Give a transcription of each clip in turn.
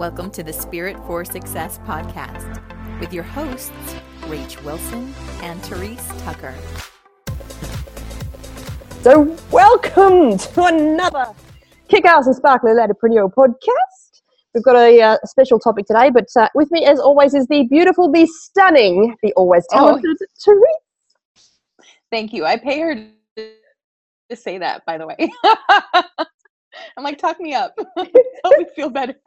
Welcome to the Spirit for Success podcast with your hosts, Rach Wilson and Therese Tucker. So, welcome to another kick ass and sparkly entrepreneur podcast. We've got a uh, special topic today, but uh, with me, as always, is the beautiful, the stunning, the always Oh. talented Therese. Thank you. I pay her to say that, by the way. I'm like, talk me up. Help me feel better.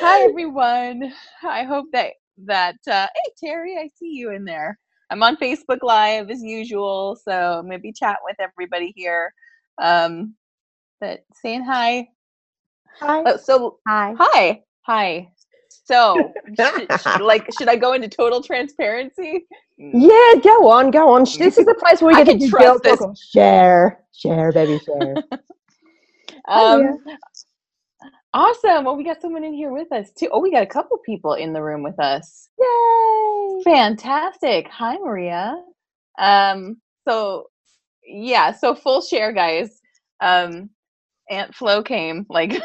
Hi everyone. I hope that that uh, hey Terry, I see you in there. I'm on Facebook Live as usual, so I'm gonna be chatting with everybody here. Um, but saying hi. Hi. Oh, so Hi. hi, hi. So, should, should- like, should I go into total transparency? Yeah, go on, go on. This is the place where we get to trust this. Share, share, baby, share. Oh, Um, awesome. Well, we got someone in here with us too. Oh, we got a couple people in the room with us. Yay! Fantastic. Hi, Maria. Um, so yeah, so full share, guys. Um, Aunt Flo came like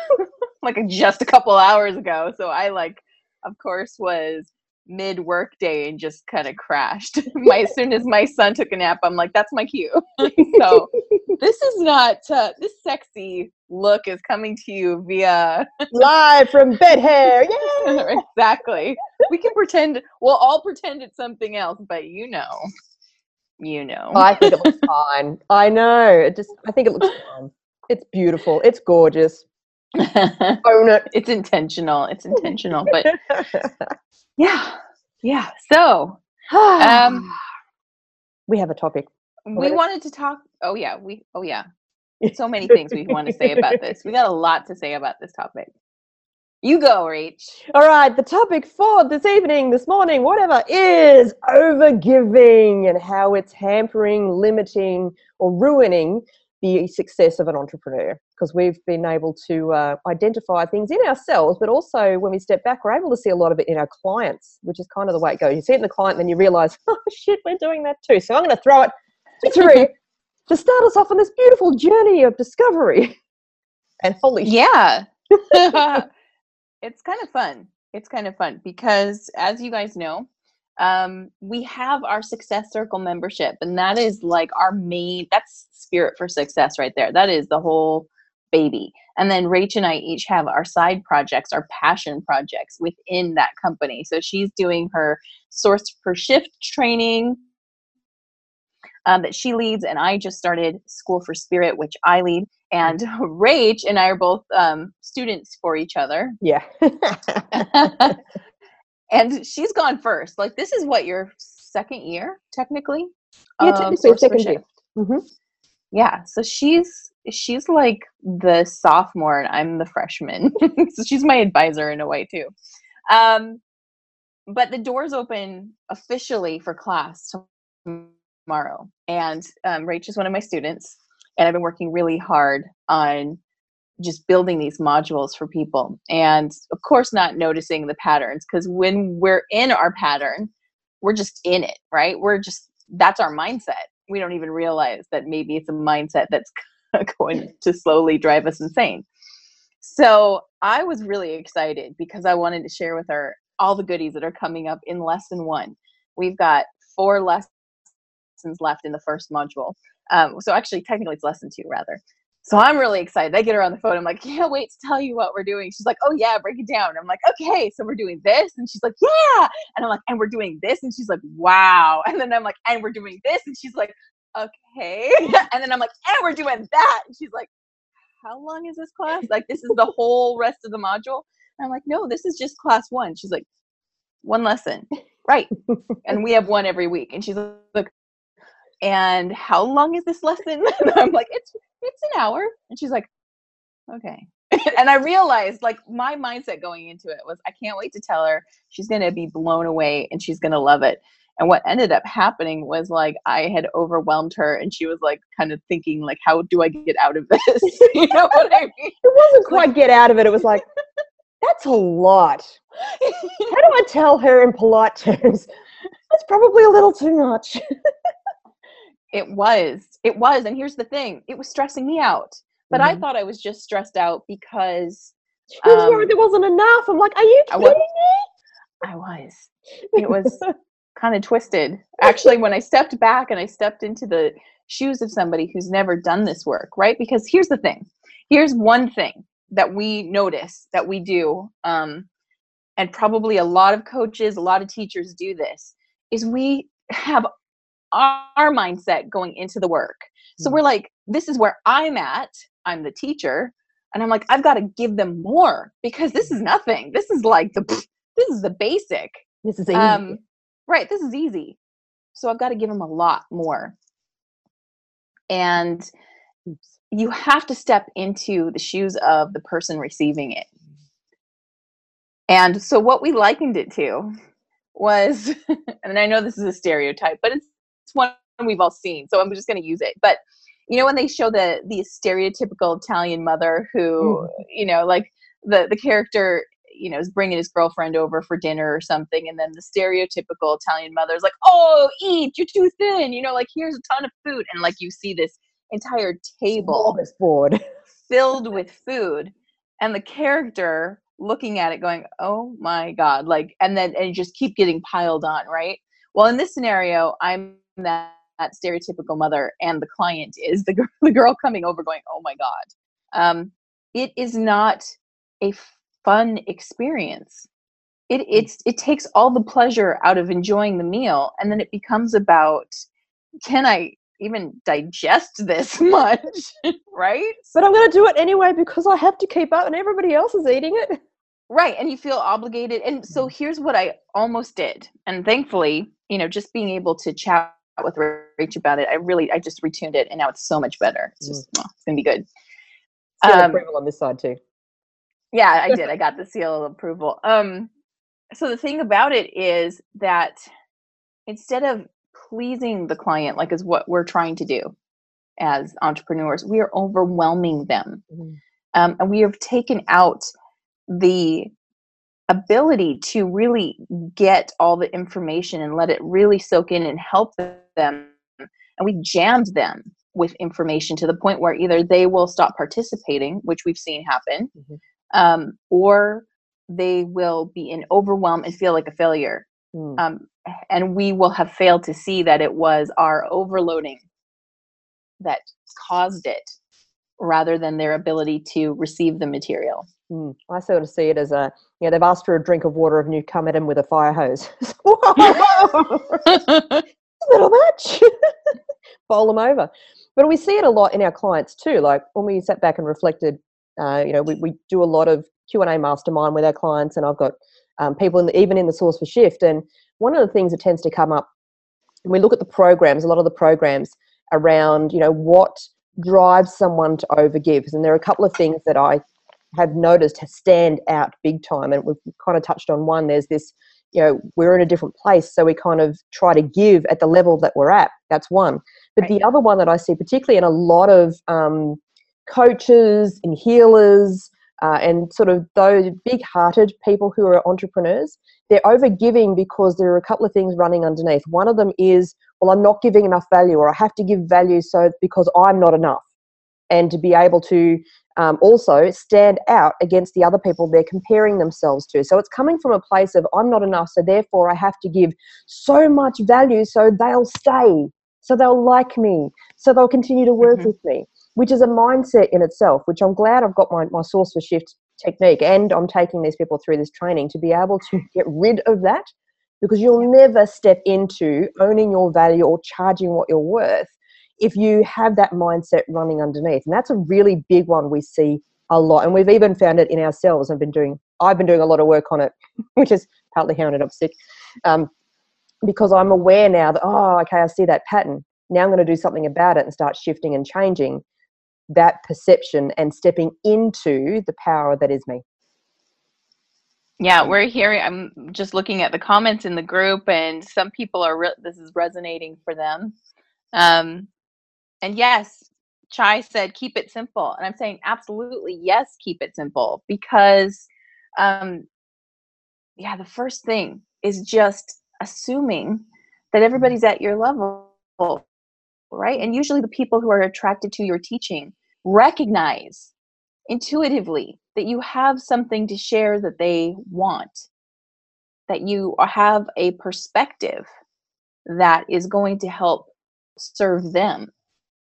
like just a couple hours ago. So I like, of course, was mid work day and just kind of crashed. my as soon as my son took a nap, I'm like, that's my cue. so this is not uh, this sexy look is coming to you via Live from bed hair. Yay! exactly. We can pretend. We'll all pretend it's something else, but you know, you know. I think it looks fine. I know. It just. I think it looks fine. It's beautiful. It's gorgeous. Own it. it's intentional. It's intentional, but yeah, yeah. So um, we have a topic. we wanted to talk. Oh yeah, we. Oh yeah. So many things we want to say about this. We got a lot to say about this topic. You go, Rach. All right, the topic for this evening, this morning, whatever, is overgiving and how it's hampering, limiting, or ruining the success of an entrepreneur. Because we've been able to uh, identify things in ourselves, but also when we step back, we're able to see a lot of it in our clients, which is kind of the way it goes. You see it in the client, then you realize, oh shit, we're doing that too. So I'm going to throw it to to start us off on this beautiful journey of discovery. And holy. Yeah. it's kind of fun. It's kind of fun because, as you guys know, um, we have our Success Circle membership, and that is like our main, that's Spirit for Success right there. That is the whole baby. And then Rach and I each have our side projects, our passion projects within that company. So she's doing her source for shift training um, that she leads, and I just started School for Spirit, which I lead. And Rach and I are both um, students for each other. Yeah. and she's gone first. Like this is what your second year, technically. Yeah, technically Source for second year. Mhm. Yeah, so she's she's like the sophomore and I'm the freshman. so she's my advisor in a way too. Um, but the doors open officially for class tomorrow, and um, Rach is one of my students, and I've been working really hard on just building these modules for people and of course not noticing the patterns because when we're in our pattern we're just in it right? We're just that's our mindset. We don't even realize that maybe it's a mindset that's going to slowly drive us insane. So i was really excited because i wanted to share with her all the goodies that are coming up in lesson one. We've got four lessons left in the first module. Um, so actually technically it's lesson two rather so I'm really excited. I get her on the phone. I'm like, can't wait to tell you what we're doing. She's like, oh yeah, break it down. I'm like, okay, so we're doing this, and she's like, yeah, and I'm like, and we're doing this, and she's like, wow, and then I'm like, and we're doing this, and she's like, okay, and then I'm like, and we're doing that, and she's like, how long is this class? Like, this is the whole rest of the module. And I'm like, no, this is just class one. She's like, one lesson, right? and we have one every week, and she's like, and how long is this lesson? I'm like, it's it's an hour. And she's like, okay. and I realized like my mindset going into it was I can't wait to tell her she's gonna be blown away and she's gonna love it. And what ended up happening was like I had overwhelmed her and she was like kind of thinking like how do I get out of this? you know what I mean? It wasn't quite get out of it. It was like, that's a lot. How do I tell her in polite terms? That's probably a little too much. It was. It was. And here's the thing it was stressing me out. but I Mhm. thought I was just stressed out because She was Um, worried there wasn't enough. I'm like, are you I kidding me? I was. It was kind of twisted. Actually, when I stepped back and I stepped into the shoes of somebody who's never done this work, right? Because here's the thing. Here's one thing that we notice that we do, um, and probably a lot of coaches, a lot of teachers do this, is we have our, mindset going into the work. So we're like, this is where I'm at. I'm the teacher. And I'm like, I've got to give them more because this is nothing. This is like the this is the basic. This is easy. Um, right, this is easy. So I've got to give them a lot more. And you have to step into the shoes of the person receiving it. And so what we likened it to was, and I know this is a stereotype, but it's one we've all seen. So I'm just going to use it. But you know when they show the the stereotypical Italian mother who, mm-hmm. you know, like the the character, you know, is bringing his girlfriend over for dinner or something, and then the stereotypical Italian mother is like, "Oh, eat! You're too thin." You know, like here's a ton of food, and like you see this entire table Smorgasbord. filled with food and the character looking at it going oh my god like and then and just keep getting piled on right well in this scenario i'm that, that stereotypical mother and the client is the, gir- the girl coming over going oh my god. Um, it is not a fun experience. It it's it takes all the pleasure out of enjoying the meal and then it becomes about can i even digest this much? Right? But I'm going to do it anyway because I have to keep up and everybody else is eating it. right and you feel obligated and so here's what i almost did and thankfully you know just being able to chat with rach about it. I really i just retuned it and now it's so much better. It's just well, it's gonna be good. Seal Um, approval on this side too. yeah i did. I got the seal of approval. Um so the thing about it is that instead of pleasing the client like is what we're trying to do as entrepreneurs we are overwhelming them. Mhm. um, and we have taken out the ability to really get all the information and let it really soak in and help them and we jammed them with information to the point where either they will stop participating which we've seen happen Mhm. um, or they will be in overwhelm and feel like a failure Mm. um, and we will have failed to see that it was our overloading that caused it rather than their ability to receive the material Mm. I sort of see it as a, you know, they've asked for a drink of water and you come at them with a fire hose. A little much. Bowl them over. But we see it a lot in our clients too. Like when we sat back and reflected, uh, you know, we, we do a lot of Q and A mastermind with our clients, and I've got um, people in the, even in the source for shift. And one of the things that tends to come up, when we look at the programs, a lot of the programs around, you know, what drives someone to overgive. And there are a couple of things that I have noticed stand out big time, and we've kind of touched on one. There's this you know we're in a different place so we kind of try to give at the level that we're at that's one but Right. the other one that i see particularly in a lot of um, coaches and healers uh, and sort of those big hearted people who are entrepreneurs they're over giving because there are a couple of things running underneath one of them is well i'm not giving enough value or i have to give value so because i'm not enough and to be able to um, also stand out against the other people they're comparing themselves to. So it's coming from a place of I'm not enough, so therefore I have to give so much value so they'll stay, so they'll like me, so they'll continue to work Mhm. with me, which is a mindset in itself, which I'm glad I've got my, my source for shift technique and I'm taking these people through this training to be able to get rid of that because you'll never step into owning your value or charging what you're worth if you have that mindset running underneath and that's a really big one we see a lot and we've even found it in ourselves i've been doing i've been doing a lot of work on it which is partly how i ended up sick um, because i'm aware now that oh okay i see that pattern now i'm going to do something about it and start shifting and changing that perception and stepping into the power that is me Yeah, we're hearing. I'm just looking at the comments in the group, and some people are. Re- this is resonating for them. Um, and yes, Chai said, "Keep it simple," and I'm saying, absolutely, yes, keep it simple because, um, yeah, the first thing is just assuming that everybody's at your level, right? And usually, the people who are attracted to your teaching recognize intuitively that you have something to share that they want, that you have a perspective that is going to help serve them.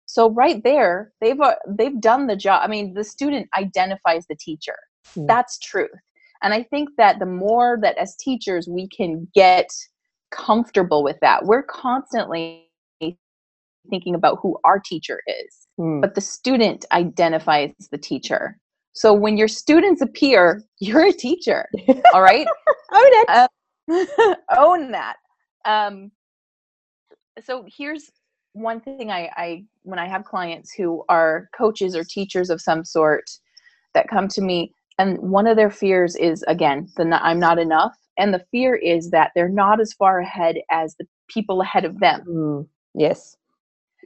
So right there, they've uh, they've done the job. I mean, the student identifies the teacher. Mm. That's truth. And I think that the more that as teachers we can get comfortable with that, we're constantly thinking about who our teacher is, mm. but the student identifies the teacher. So when your students appear, you're a teacher. all right? own it. Um, own that. Um, so here's one thing I, I when I have clients who are coaches or teachers of some sort that come to me, and one of their fears is again the I'm not enough, and the fear is that they're not as far ahead as the people ahead of them. Mm, yes.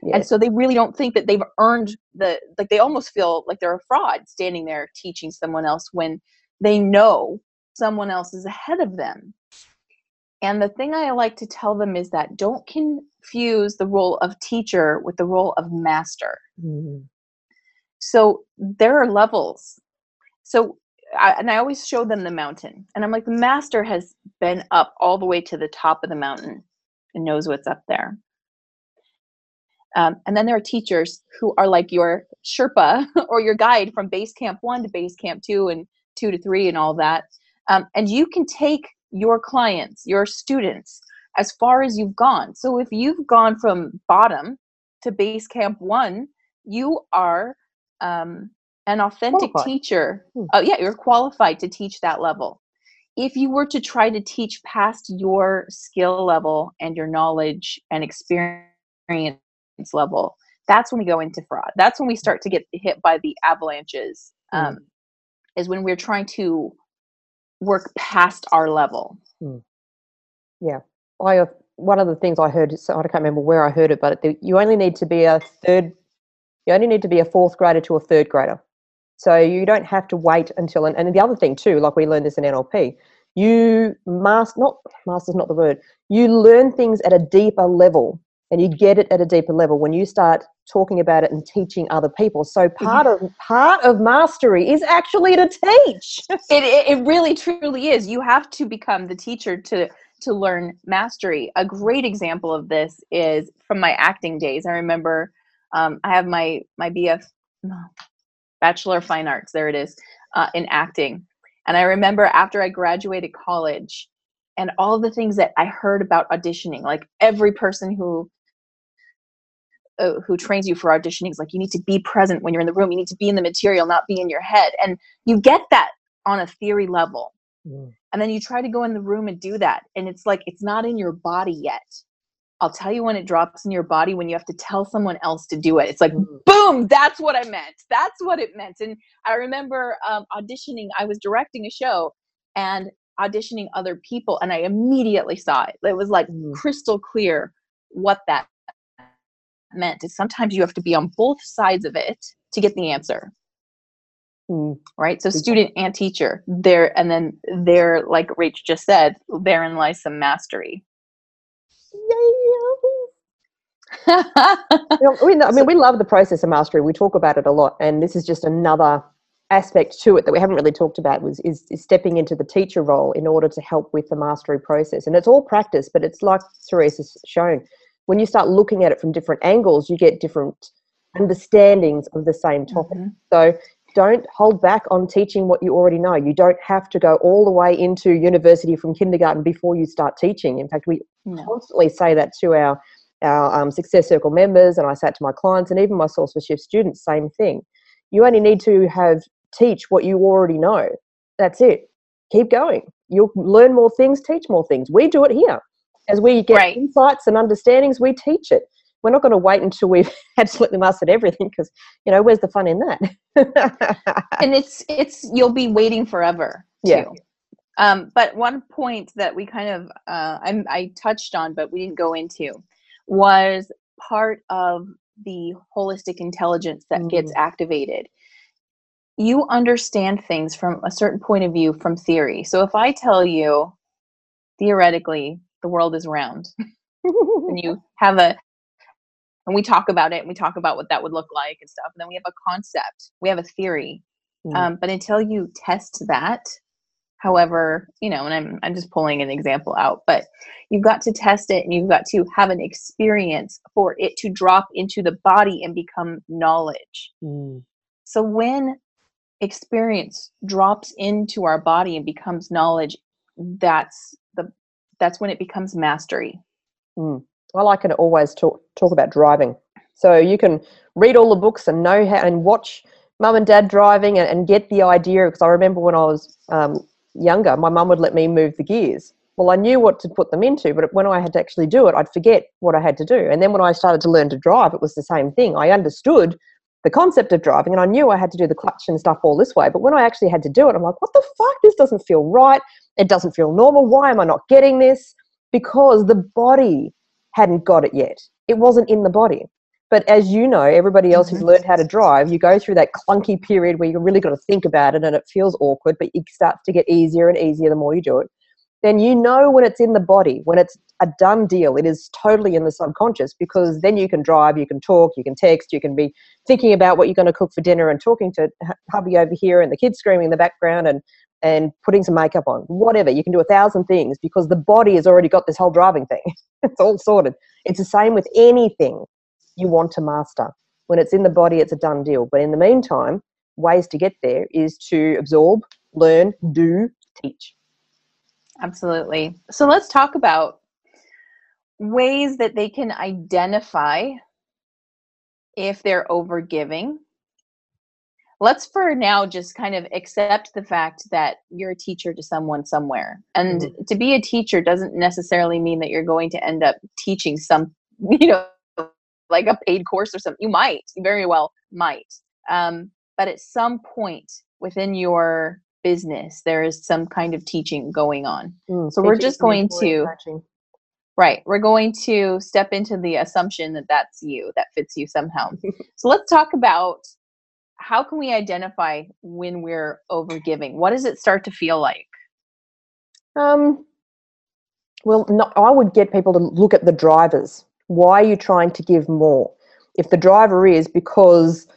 yes. And so they really don't think that they've earned the like they almost feel like they're a fraud standing there teaching someone else when they know someone else is ahead of them. And the thing I like to tell them is that don't confuse the role of teacher with the role of master. Mm-hmm. So there are levels. So, I, and I always show them the mountain. And I'm like, the master has been up all the way to the top of the mountain and knows what's up there. Um, and then there are teachers who are like your Sherpa or your guide from base camp one to base camp two and two to three and all that. Um, and you can take your clients, your students, as far as you've gone. So if you've gone from bottom to base camp one, you are um, an authentic qualified. teacher. Hmm. Uh, yeah, you're qualified to teach that level. If you were to try to teach past your skill level and your knowledge and experience level, that's when we go into fraud. That's when we start to get hit by the avalanches. Hmm. Um, Is when we're trying to work past our level. Hmm. Yeah. I one of the things I heard, so I can't remember where I heard it, but you only need to be a third, you only need to be a fourth grader to a third grader. So you don't have to wait until, and, and the other thing too, like we learned this in NLP, you master, not master's not the word, you learn things at a deeper level and you get it at a deeper level when you start talking about it and teaching other people. So part of part of mastery is actually to teach. It, it, it really truly is. You have to become the teacher to to learn mastery. A great example of this is from my acting days. I remember um, i have my my bf bachelor of fine arts. There it is uh, in acting. And i remember after i graduated college and all the things that I heard about auditioning. Like every person who uh, who trains you for auditioning is like you need to be present when you're in the room. You need to be in the material, not be in your head. And you get that on a theory level. Mm. And then you try to go in the room and do that, and it's like it's not in your body yet. I'll tell you when it drops in your body when you have to tell someone else to do it. It's like, mm. boom, that's what I meant. That's what it meant. And I remember um, auditioning, I was directing a show, and auditioning other people and I immediately saw it. It was like mm. crystal clear what that meant. Is sometimes you have to be on both sides of it to get the answer. Mm. Right? So student and teacher. There and then there, like Rach just said, therein lies some mastery. you know, we, I mean, we love the process of mastery. We talk about it a lot, and this is just another aspect to it that we haven't really talked about was is, is, stepping into the teacher role in order to help with the mastery process and it's all practice but it's like Therese has shown when you start looking at it from different angles you get different understandings of the same topic mm-hmm. so don't hold back on teaching what you already know you don't have to go all the way into university from kindergarten before you start teaching in fact we no. constantly say that to our our um, success circle members and i say it to my clients and even my source for shift students same thing you only need to have teach what you already know. That's it. Keep going. You'll learn more things, teach more things. We do it here. As we get right. insights and understandings, we teach it. We're not going to wait until we've absolutely mastered everything because, you know, where's the fun in that? and it's, it's, you'll be waiting forever. Too. Yeah. Um, but one point that we kind of, uh, I, I touched on, but we didn't go into was part of the holistic intelligence that mm. gets activated you understand things from a certain point of view from theory. So if I tell you theoretically the world is round and you have a and we talk about it and we talk about what that would look like and stuff and then we have a concept we have a theory Mm. um, but until you test that however you know and I'm, I'm just pulling an example out but you've got to test it and you've got to have an experience for it to drop into the body and become knowledge Mm. so when experience drops into our body and becomes knowledge that's the that's when it becomes mastery I like to always talk talk about driving. So you can read all the books and know how and watch mum and dad driving and, and get the idea. Because I remember when I was um, younger, my mum would let me move the gears. Well, I knew what to put them into, but when I had to actually do it, I'd forget what I had to do. And then when I started to learn to drive, it was the same thing. I understood the concept of driving and I knew I had to do the clutch and stuff all this way. But when I actually had to do it, I'm like, what the fuck? This doesn't feel right. It doesn't feel normal. Why am I not getting this? Because the body hadn't got it yet. It wasn't in the body. But as you know, everybody else who's Mhm. learned how to drive, you go through that clunky period where you really got to think about it and it feels awkward, but it starts to get easier and easier the more you do it. Then you know when it's in the body, when it's a done deal, it is totally in the subconscious because then you can drive, you can talk, you can text, you can be thinking about what you're going to cook for dinner and talking to hubby over here and the kids screaming in the background and and putting some makeup on, whatever. You can do a thousand things because the body has already got this whole driving thing. it's all sorted. It's the same with anything you want to master. When it's in the body, it's a done deal. But in the meantime, ways to get there is to absorb, learn, do, teach. Absolutely. So let's talk about ways that they can identify if they're overgiving. Let's for now just kind of accept the fact that you're a teacher to someone somewhere. And to be a teacher doesn't necessarily mean that you're going to end up teaching some, you know, like a paid course or something. You might, you very well might. Um, but at some point within your business, there is some kind of teaching going on. Mm, So we're just going to-. Right. We're going to step into the assumption that that's you, that fits you somehow. so let's talk about how can we identify when we're overgiving? What does it start to feel like? Um, well, no, I would get people to look at the drivers. Why are you trying to give more? If the driver is because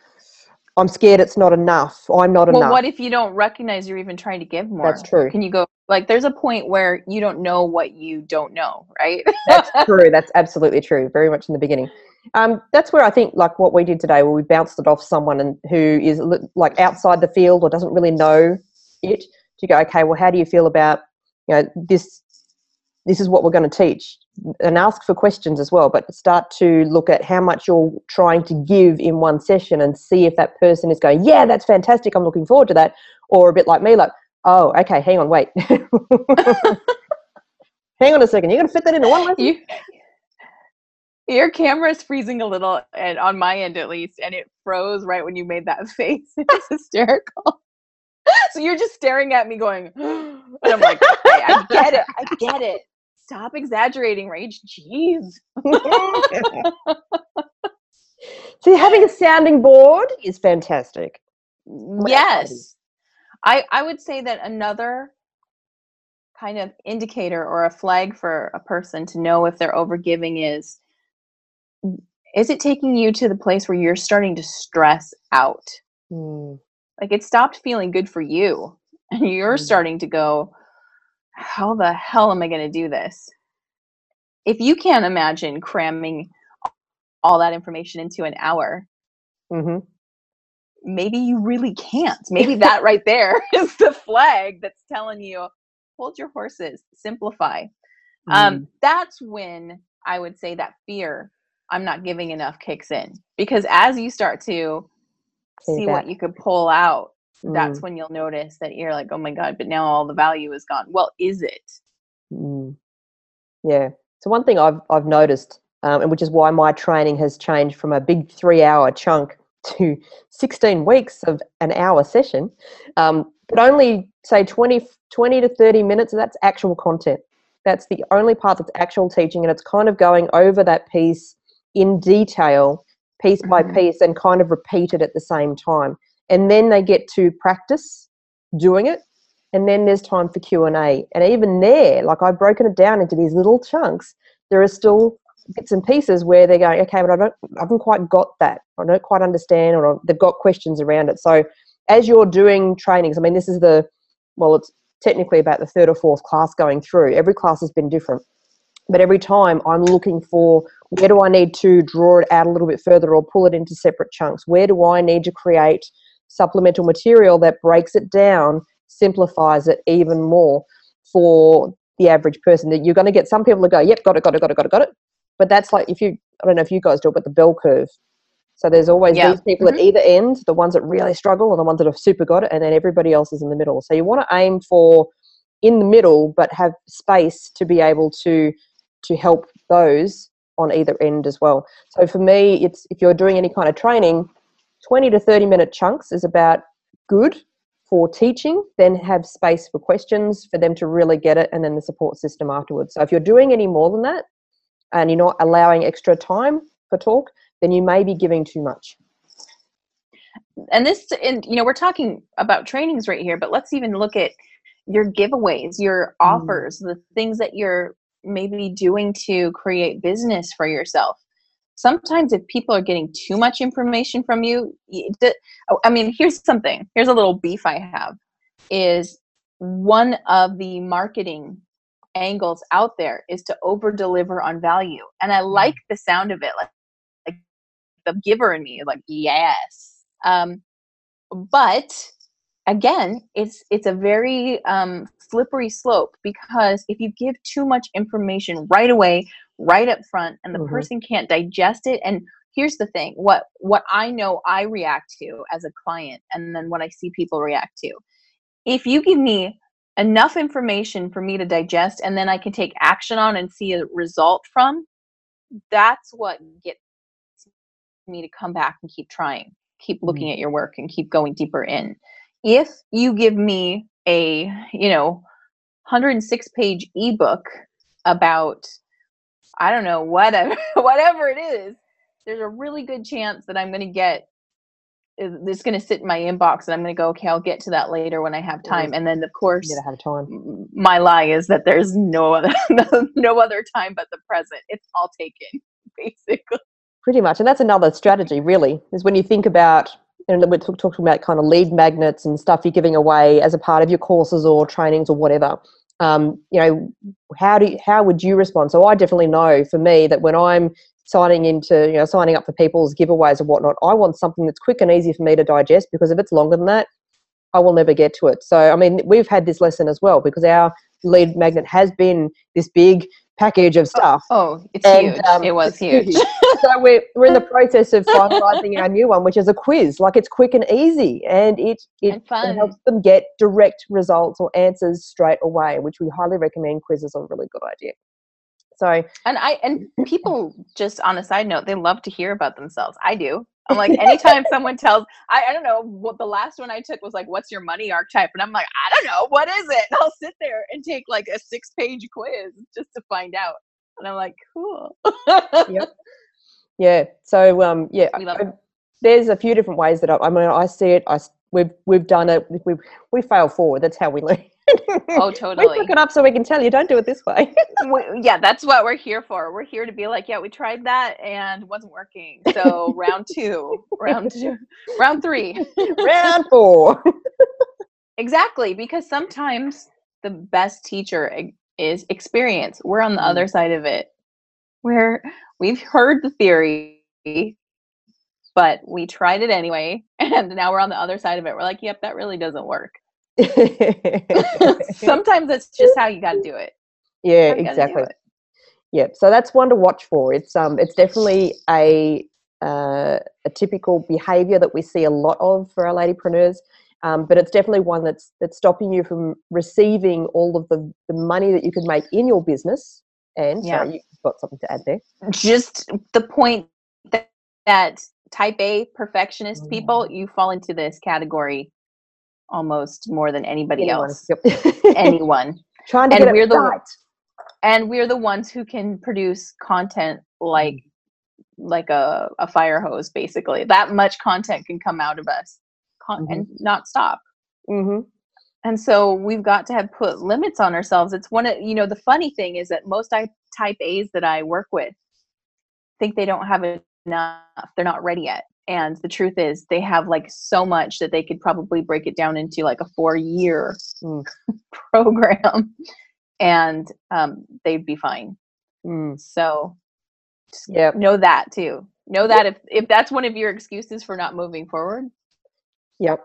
I'm scared it's not enough, I'm not enough. Well, enough. what if you don't recognize you're even trying to give more? That's true. Can you go like there's a point where you don't know what you don't know, right? That's true. That's absolutely true. Very much in the beginning. Um, that's where I think, like what we did today, where we bounced it off someone and who is like outside the field or doesn't really know it. To go, okay, well, how do you feel about you know this? This is what we're going to teach, and ask for questions as well. But start to look at how much you're trying to give in one session, and see if that person is going, yeah, that's fantastic. I'm looking forward to that. Or a bit like me, like, oh, okay, hang on, wait. hang on a second. You're going to fit that into one lesson? you your camera's freezing a little and on my end at least and it froze right when you made that face it's hysterical so you're just staring at me going and i'm like i get it i get it stop exaggerating Rach jeez. So having a sounding board is fantastic. yes. i i would say that another kind of indicator or a flag for a person to know if they're overgiving is is it taking you to the place where you're starting to stress out? Mm, like it stopped feeling good for you and you're Mm. starting to go how the hell am i going to do this? If you can't imagine cramming all that information into an hour mhm. maybe you really can't. Maybe that right there is the flag that's telling you hold your horses simplify. Mm. um that's when i would say that fear i'm not giving enough kicks in. Because as you start to See see what you could pull out Mm, that's when you'll notice that you're like, oh my God, but now all the value is gone. Well, is it? mm. Yeah. So one thing I've I've noticed, um, and which is why my training has changed from a big three-hour chunk to 16 weeks of an hour session, um, but only say 20, 20 to 30 minutes. That's actual content. That's the only part that's actual teaching, and it's kind of going over that piece in detail, piece by Mhm. piece, and kind of repeat it at the same time. And then they get to practice doing it, and then there's time for Q and A. And even there, like I've broken it down into these little chunks. There are still bits and pieces where they're going, okay, but I don't, I haven't quite got that. I don't quite understand, or they've got questions around it. So as you're doing trainings, I mean, this is the, well, it's technically about the third or fourth class going through. Every class has been different. But every time I'm looking for where do I need to draw it out a little bit further or pull it into separate chunks? Where do I need to create supplemental material that breaks it down, simplifies it even more for the average person? That you're going to get some people to go, yep, got it, got it, got it, got it, got it. But that's like if you, I don't know if you guys do it, but the bell curve. So there's always Yeah. these people Mhm. at either end, the ones that really struggle and the ones that have super got it, and then everybody else is in the middle. So you want to aim for in the middle, but have space to be able to to help those on either end as well. So for me, it's if you're doing any kind of training, 20 to 30 minute chunks is about good for teaching, then have space for questions for them to really get it, and then the support system afterwards. So if you're doing any more than that and you're not allowing extra time for talk, then you may be giving too much. and this and you know we're talking about trainings right here but let's even look at your giveaways your Mm. offers the things that you're maybe doing to create business for yourself sometimes if people are getting too much information from you oh, i mean here's something here's a little beef i have is one of the marketing angles out there is to over deliver on value and i like the sound of it like like the giver in me is like yes um but again it's it's a very um slippery slope because if you give too much information right away right up front and the Mhm. person can't digest it and here's the thing what what i know i react to as a client and then what i see people react to. If you give me enough information for me to digest and then i can take action on and see a result from that's what gets me to come back and keep trying keep looking at your work and keep going deeper in. If you give me a you know 106 page ebook about i don't know whatever whatever it is there's a really good chance that i'm going to get it's going to sit in my inbox and i'm going to go okay i'll get to that later when i have time and then of course You have time. my lie is that there's no other no, no other time but the present it's all taken basically Pretty much, and that's another strategy. Really, is when you think about and we're talking about kind of lead magnets and stuff you're giving away as a part of your courses or trainings or whatever. Um, you know, how do you, how would you respond? So I definitely know for me that when I'm signing into you know signing up for people's giveaways or whatnot, I want something that's quick and easy for me to digest because if it's longer than that, I will never get to it. So I mean, we've had this lesson as well because our lead magnet has been this big package of stuff. oh it's And, huge um, it was it's huge so we're, we're in the process of finalizing our new one, which is a quiz. Like it's quick and easy, and it it, And it helps them get direct results or answers straight away, which we highly recommend. Quizzes are a really good idea. So And I and people just on a side note, they love to hear about themselves. I do. I'm like, anytime someone tells, I, I don't know what the last one I took was like, what's your money archetype? And I'm like, I don't know, what is it? And I'll sit there and take like a six page quiz just to find out. And I'm like, cool. Yep. yeah, so um, yeah, We love I- there's a few different ways that I, I mean I see it. I we've we've done it. We we fail forward. That's how we learn. Oh, totally. We look it up so we can tell you. Don't do it this way. We- yeah, that's what we're here for. We're here to be like, yeah, we tried that and it wasn't working. So round two, round two, round three. Round four. Exactly, because sometimes the best teacher is experience. We're on the Mm. other side of it, where we've heard the theory, but we tried it anyway, and now we're on the other side of it. We're like, yep, that really doesn't work. sometimes that's just how you got to do it. yeah, exactly. it. Yep. So that's one to watch for. It's um, it's definitely a uh, a typical behaviour that we see a lot of for our ladypreneurs. Um, but it's definitely one that's that's stopping you from receiving all of the, the money that you could make in your business. And Yeah. sorry, you've got something to add there. Just the point that, that type A perfectionist people, Mm. you fall into this category almost more than anybody Anyone. else. Yep. Anyone. Trying to and get we're it the- right. and we're the ones who can produce content like like a, a fire hose basically that much content can come out of us con- and not stop hmm and so we've got to have put limits on ourselves it's one of you know the funny thing is that most I, type a's that i work with think they don't have enough. They're not ready yet. And the truth is, they have like so much that they could probably break it down into like a four year Mm. program and um, they'd be fine. Mm. So just Yep. know that too. Know that if, if that's one of your excuses for not moving forward, Yep.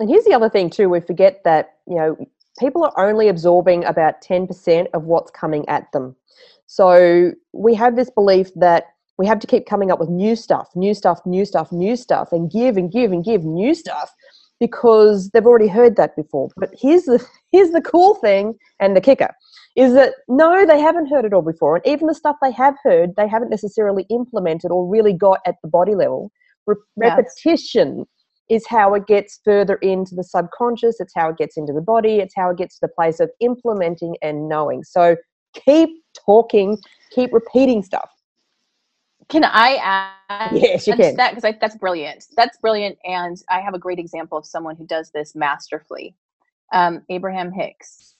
And here's the other thing too: we forget that you know people are only absorbing about ten percent of what's coming at them. So we have this belief that we have to keep coming up with new stuff, new stuff, new stuff, new stuff, and give and give and give new stuff because they've already heard that before. But here's the here's the cool thing and the kicker is that no, they haven't heard it all before, and even the stuff they have heard, they haven't necessarily implemented or really got at the body level. Re- Yes. Repetition is how it gets further into the subconscious. It's how it gets into the body. It's how it gets to the place of implementing and knowing. So keep talking, keep repeating stuff. Can I add Yes, you can. that because that's brilliant. That's brilliant, and I have a great example of someone who does this masterfully. Um, Abraham Hicks.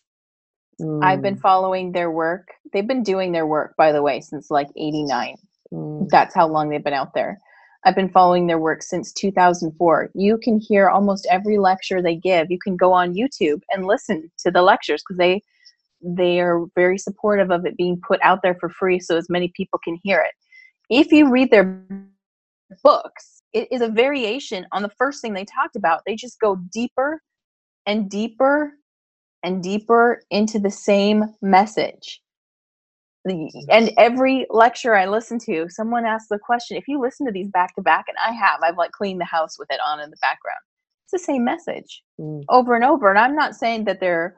I've been Mm, following their work. They've been doing their work, by the way, since like '89. mm, That's how long they've been out there. I've been following their work since 2004. You can hear almost every lecture they give. You can go on YouTube and listen to the lectures because they they are very supportive of it being put out there for free so as many people can hear it. If you read their books, it is a variation on the first thing they talked about. They just go deeper and deeper and deeper into the same message. And every lecture I listen to, someone asks the question. If you listen to these back to back, and I have, I've like cleaned the house with it on in the background. It's the same message mm, over and over. And I'm not saying that they're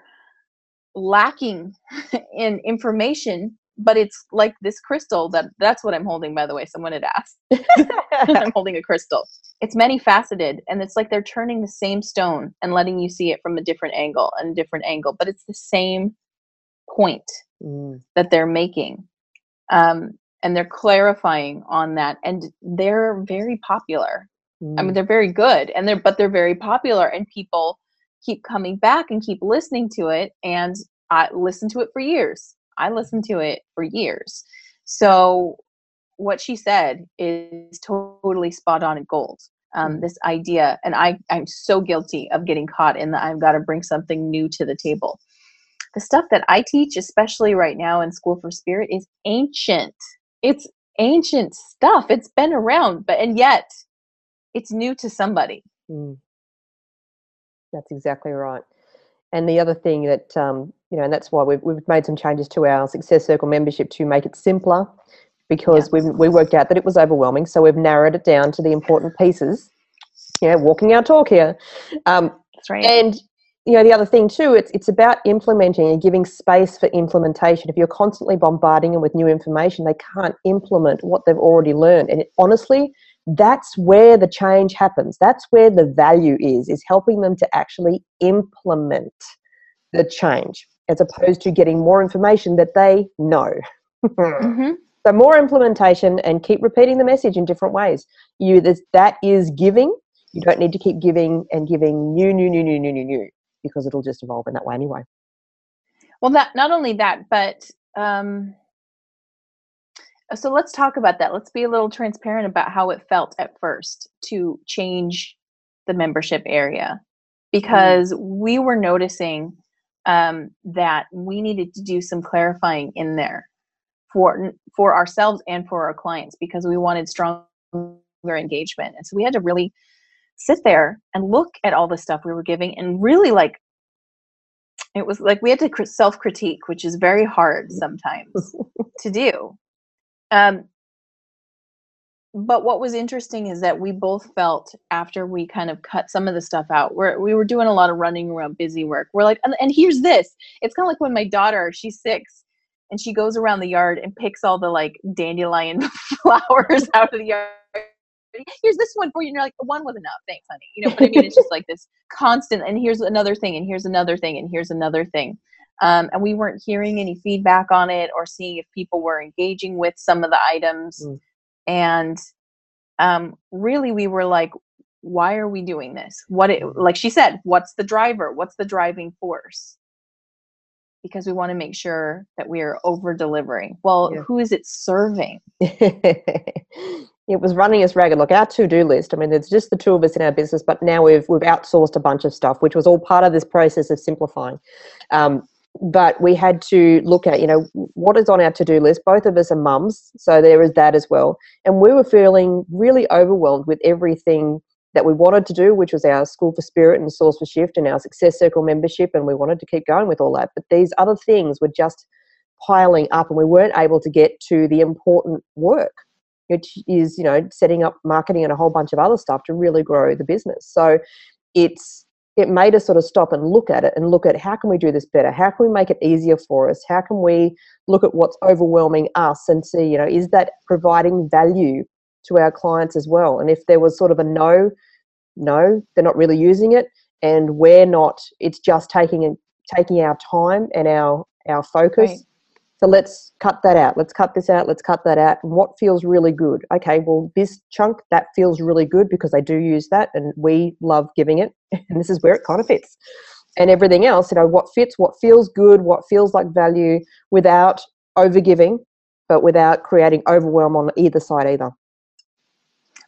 lacking in information, but it's like this crystal that that's what I'm holding, by the way. Someone had asked. I'm holding a crystal. It's many faceted, and it's like they're turning the same stone and letting you see it from a different angle and a different angle, but it's the same point mm, that they're making. Um, and they're clarifying on that, and they're very popular. I mean, mm. they're very good, and they're but they're very popular, and people keep coming back and keep listening to it. And I listened to it for years. I listened to it for years. So what she said is totally spot on and gold. Um, this idea, and I I'm so guilty of getting caught in the I've got to bring something new to the table. The stuff that I teach, especially right now in School for Spirit, is ancient. It's ancient stuff. It's been around, but and yet it's new to somebody. Mm. That's exactly right. And the other thing that um, you know, and that's why we've we've made some changes to our Success Circle membership to make it simpler, because we we worked out that it was overwhelming. So we've narrowed it down to the important pieces. You know, walking our talk here. Um, That's right. and you know the other thing too it's it's about implementing and giving space for implementation if you're constantly bombarding them with new information they can't implement what they've already learned and it, honestly that's where the change happens. That's where the value is is helping them to actually implement the change as opposed to getting more information that they know. Mhm. so more implementation and keep repeating the message in different ways. You that is giving. You don't need to keep giving and giving new new new new new new new because it'll just evolve in that way anyway. Well, that not only that, but um, so let's talk about that. Let's be a little transparent about how it felt at first to change the membership area, because we were noticing um, that we needed to do some clarifying in there for for ourselves and for our clients because we wanted stronger engagement, and so we had to really sit there and look at all the stuff we were giving and really like it was like we had to self critique, which is very hard sometimes to do. Um, but what was interesting is that we both felt after we kind of cut some of the stuff out, we're, we were doing a lot of running around busy work. We're like, and, and here's this. It's kind of like when my daughter, she's six, and she goes around the yard and picks all the like dandelion flowers out of the yard. Here's this one for you. And you're like, one was enough. Thanks, honey. You know, but I mean, it's just like this constant, and here's another thing, and here's another thing, and here's another thing. Um, and we weren't hearing any feedback on it or seeing if people were engaging with some of the items. Mm. And um, really, we were like, why are we doing this? What, it, like she said, what's the driver? What's the driving force? because we want to make sure that we are over delivering. Well, Yeah. who is it serving? it was running us ragged. Look, our to-do list. I mean, there's just the two of us in our business, but now we've we've outsourced a bunch of stuff, which was all part of this process of simplifying. Um, but we had to look at, you know, what is on our to-do list. Both of us are mums, so there is that as well. And we were feeling really overwhelmed with everything that we wanted to do, which was our School for Spirit and Source for Shift and our Success Circle membership, and we wanted to keep going with all that. But these other things were just piling up, and we weren't able to get to the important work, which is, you know, setting up marketing and a whole bunch of other stuff to really grow the business. So it's it made us sort of stop and look at it and look at how can we do this better? How can we make it easier for us? How can we look at what's overwhelming us and see, you know, is that providing value to our clients as well? And if there was sort of a no, no, they're not really using it, and we're not, it's just taking taking our time and our our focus. Right. So let's cut that out. Let's cut this out. Let's cut that out. And what feels really good? Okay, well, this chunk that feels really good because I do use that, and we love giving it, and this is where it kind of fits. And everything else, you know, what fits, what feels good, what feels like value, without overgiving, but without creating overwhelm on either side either.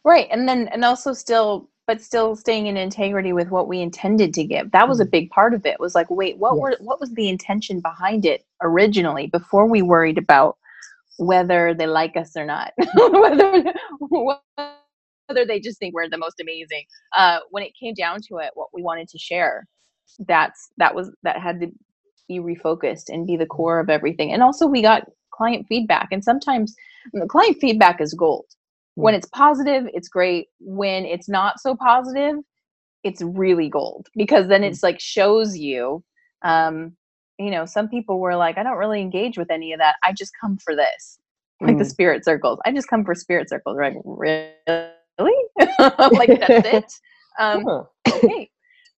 Right. And then, and also still, but still staying in integrity with what we intended to give. That was a Mm. big part of it. Was like, wait, what were, what was the intention behind it originally before we worried about whether they like us or not, whether, whether they just think we're the most amazing. Uh, when it came down to it, what we wanted to share, that's, that was, that had to be refocused and be the core of everything. And also we got client feedback and sometimes the client feedback is gold when it's positive it's great when it's not so positive it's really gold because then it's like shows you um you know some people were like i don't really engage with any of that i just come for this like the Mm. spirit circles i just come for spirit circles Like, really like that's it um Huh. okay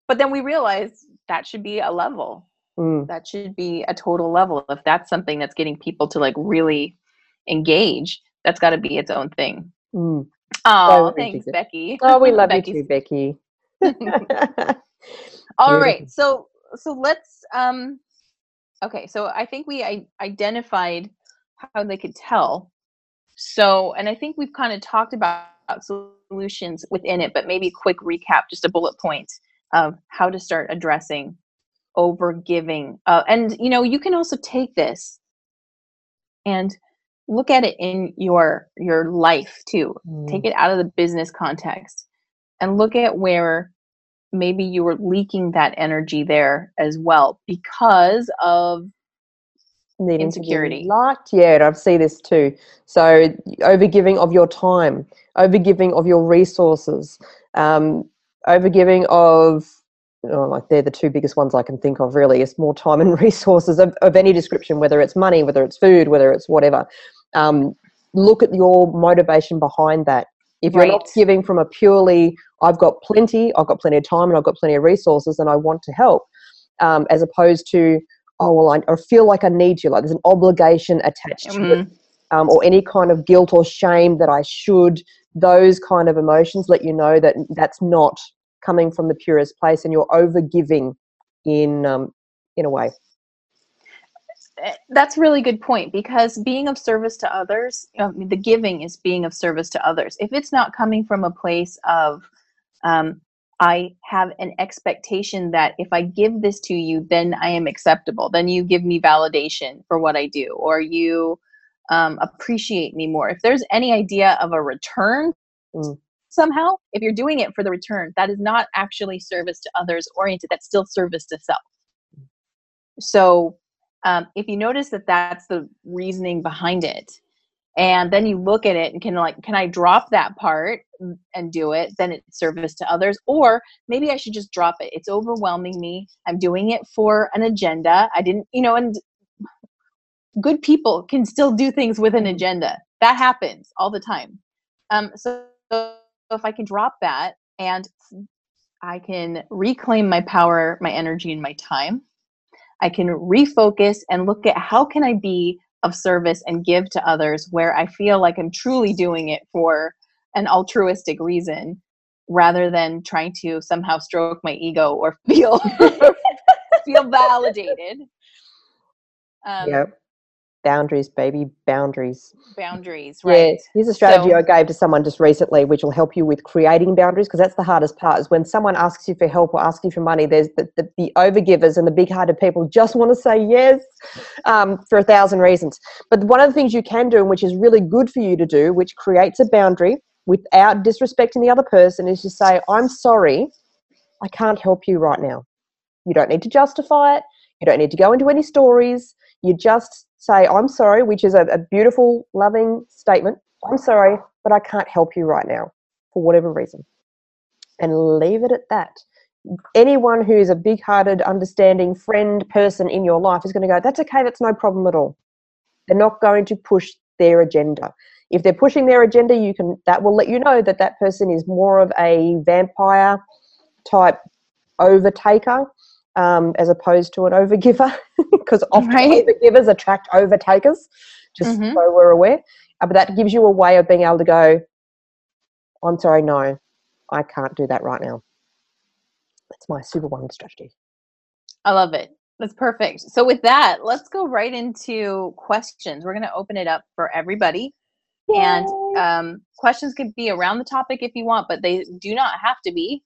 but then we realized that should be a level Mm. that should be a total level if that's something that's getting people to like really engage that's got to be its own thing Mm. Oh, thanks. Becky. Oh, we love you too, Becky. All right, so so let's um okay, so I think we I- identified how they could tell. So, and I think we've kind of talked about solutions within it, but maybe a quick recap, just a bullet point of how to start addressing over giving. Uh, and you know, you can also take this and look at it in your your life too. take it out of the business context and look at where maybe you were leaking that energy there as well because of needing insecurity. to liked. Yeah, and I see this too. So overgiving of your time, overgiving of your resources, um, overgiving of oh, like they're the two biggest ones I can think of. Really, it's more time and resources of, of any description, whether it's money, whether it's food, whether it's whatever. Um, look at your motivation behind that. If you're not giving from a purely, I've got plenty, I've got plenty of time, and I've got plenty of resources, and I want to help, um, as opposed to oh well I, I feel like i need you like there's an obligation attached to it Mhm. um, or any kind of guilt or shame that i should those kind of emotions let you know that that's not coming from the purest place and you're over giving in um, in a way that's a really good point because being of service to others the giving is being of service to others. If it's not coming from a place of um, i have an expectation that if i give this to you then i am acceptable then you give me validation for what i do or you um, appreciate me more. If there's any idea of a return Mm. somehow if you're doing it for the return that is not actually service to others oriented that's still service to self. So um, if you notice that that's the reasoning behind it and then you look at it and can like can i drop that part and- do it then it's service to others or maybe i should just drop it. It's overwhelming me. I'm doing it for an agenda. I didn't you know and good people can still do things with an agenda. That happens all the time. Um, so, so if i can drop that and i can reclaim my power my energy and my time I can refocus and look at how can I be of service and give to others where I feel like I'm truly doing it for an altruistic reason rather than trying to somehow stroke my ego or feel feel validated. Um, yeah. Boundaries, baby, boundaries. Boundaries, right? Yes. Here's a strategy So- I gave to someone just recently, which will help you with creating boundaries, because that's the hardest part. Is when someone asks you for help or asks you for money, there's the, the, the overgivers and the big-hearted people just want to say yes um, for a thousand reasons. But one of the things you can do, and which is really good for you to do, which creates a boundary without disrespecting the other person, is to say, "I'm sorry, I can't help you right now." You don't need to justify it. You don't need to go into any stories. You just say, I'm sorry, which is a, a beautiful, loving statement. I'm sorry, but I can't help you right now for whatever reason. And leave it at that. Anyone who's a big hearted, understanding friend, person in your life is going to go, That's okay, that's no problem at all. They're not going to push their agenda. If they're pushing their agenda, you can that will let you know that that person is more of a vampire type overtaker um, as opposed to an overgiver, because often Right. overgivers attract overtakers. Just Mhm. so we're aware, uh, but that gives you a way of being able to go. I'm sorry, no, I can't do that right now. That's my super one strategy. I love it. That's perfect. So with that, let's go right into questions. We're going to open it up for everybody. And um, questions could be around the topic if you want, but they do not have to be.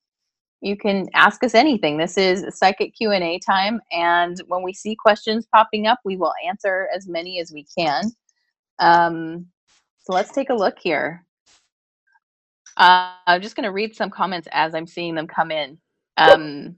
You can ask us anything. This is psychic Q&A time and when we see questions popping up, we will answer as many as we can. Um, so let's take a look here. Uh, I'm just going to read some comments as I'm seeing them come in. Um,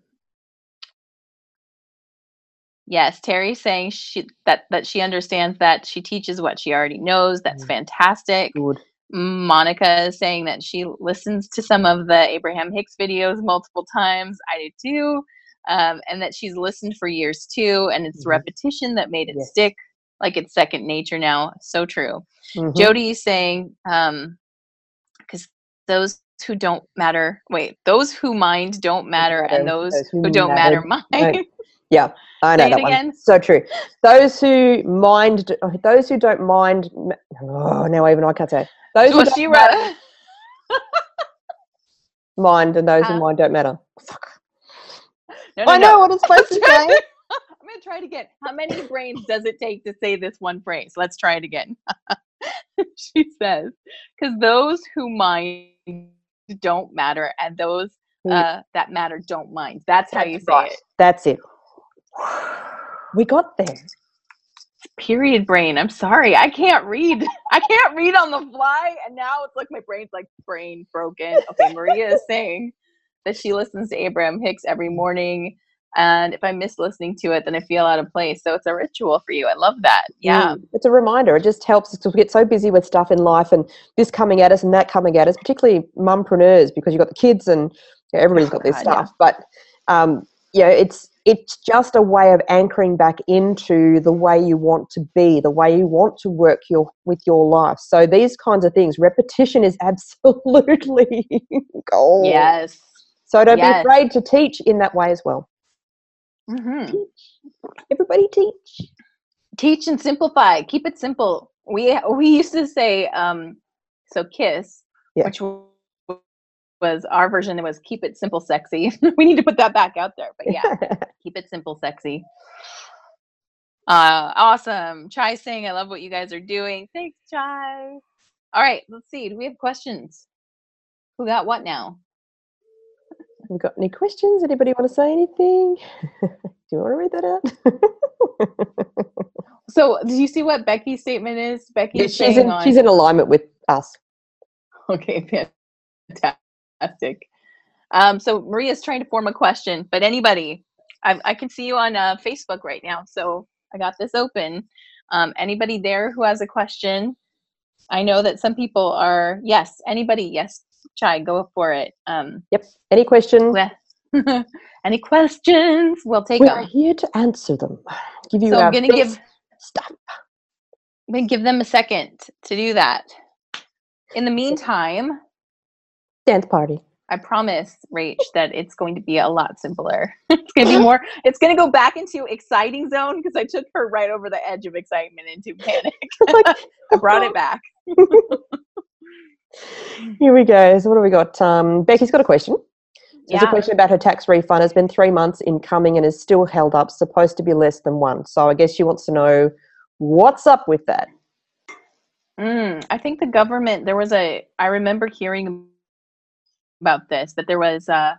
Yes, Terry's saying she that that she understands that she teaches what she already knows. That's Mm. fantastic. Good. Monica is saying that she listens to some of the Abraham Hicks videos multiple times. I do too. Um, and that she's listened for years too. And it's Mhm. repetition that made it Yes. stick like it's second nature now. So true. Mhm. Jody is saying, um, because those who don't matter, wait, those who mind don't matter, and those, those who who don't matter matter don't. mind. Yeah, I know that one. again. So true. Those who mind, those who don't mind. Oh, now even I can't say. Those who she wrote. mind and those who Uh, mind don't matter. Fuck. No, no, I no. know what it's supposed to say. I'm gonna try it again. How many brains does it take to say this one phrase? Let's try it again. she says, because those who mind don't matter, and those uh, that matter don't mind. That's how you say right. it. That's it. We got there. Period brain. I'm sorry, I can't read. I can't read on the fly, and now it's like my brain's like brain broken. Okay, Maria is saying that she listens to Abraham Hicks every morning. And if I miss listening to it, then I feel out of place. So it's a ritual for you. I love that. Yeah. Mm, it's a reminder. It just helps us to get so busy with stuff in life and this coming at us and that coming at us, particularly mumpreneurs, because you've got the kids and you know, everybody's Oh, got their God, yeah. stuff. But um, yeah, it's it's just a way of anchoring back into the way you want to be, the way you want to work your with your life. So these kinds of things, repetition is absolutely gold. Yes. So don't Yes. be afraid to teach in that way as well. hmm Everybody teach. Teach and simplify. Keep it simple. We we used to say um, so kiss, Yeah. which was our version. It was keep it simple, sexy. we need to put that back out there. But yeah, keep it simple, sexy. Uh, awesome. Chai saying, I love what you guys are doing. Thanks, Chai. All right, let's see. Do we have questions? Who got what now? Have we got any questions? Anybody want to say anything? Do you want to read that out? So, did you see what Becky's statement is? becky Yeah, she's in on she's in alignment with us. Okay, fantastic. Um, so Maria's trying to form a question, but anybody, I, I can see you on uh, Facebook right now, so I got this open. Um, anybody there who has a question? I know that some people are. Yes, anybody? Yes, Chai, go for it. Um, Yep. Any questions? any questions? We'll take We them. here to answer them. Give you So I'm gonna give stuff. I'm gonna give them a second to do that. In the meantime, Dance party. I promise, Rach, that it's going to be a lot simpler. it's going to be more, it's going to go back into exciting zone because I took her right over the edge of excitement into panic. I brought it back. Here we go. So what have we got? Um, Becky's got a question. There's a question about her tax refund. It's been three months in coming and is still held up, supposed to be less than one. So I guess she wants to know what's up with that. Mm, I think the government. There was a. I remember hearing about this that there was uh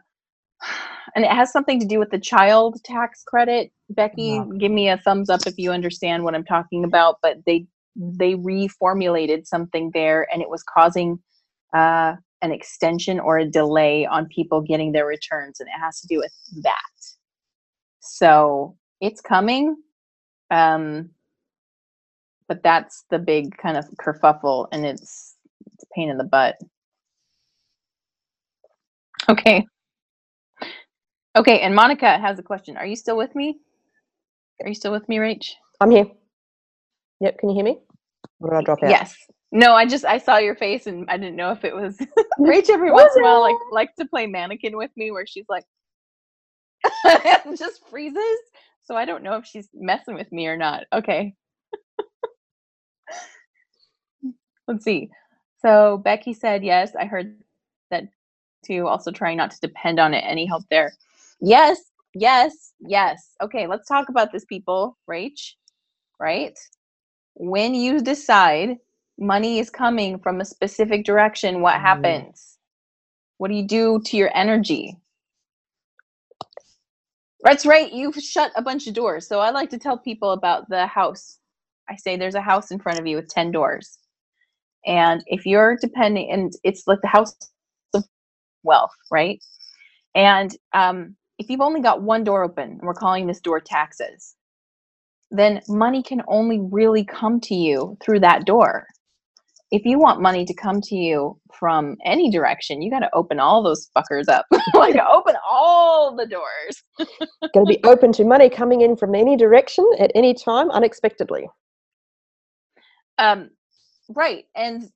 and it has something to do with the child tax credit. Becky, give me a thumbs up if you understand what I'm talking about. But they they reformulated something there, and it was causing uh, an extension or a delay on people getting their returns, and it has to do with that. So it's coming. Um, but that's the big kind of kerfuffle and it's it's a pain in the butt okay. Okay and monica has a question. Are you still with me? Are you still with me rach? I'm here. Yep, can you hear me? Or did I drop out? yes. No i just i saw your face and i didn't know if it was rach every once in a while like likes to play mannequin with me where she's like just freezes. So i don't know if she's messing with me or not. Okay. Let's see. So becky said yes i heard too also trying not to depend on it any help there. Yes yes yes. Okay let's talk about this people. Rach right? When you decide money is coming from a specific direction what Mm. happens? What do you do to your energy? That's right you've shut a bunch of doors. So i like to tell people about the house. I say there's a house in front of you with 10 doors. And if you're depending and it's like the house wealth right? And um, if you've only got one door open and we're calling this door taxes then money can only really come to you through that door. If you want money to come to you from any direction you got to open all those fuckers up. Like open all the doors. Going to be open to money coming in from any direction at any time unexpectedly. um right and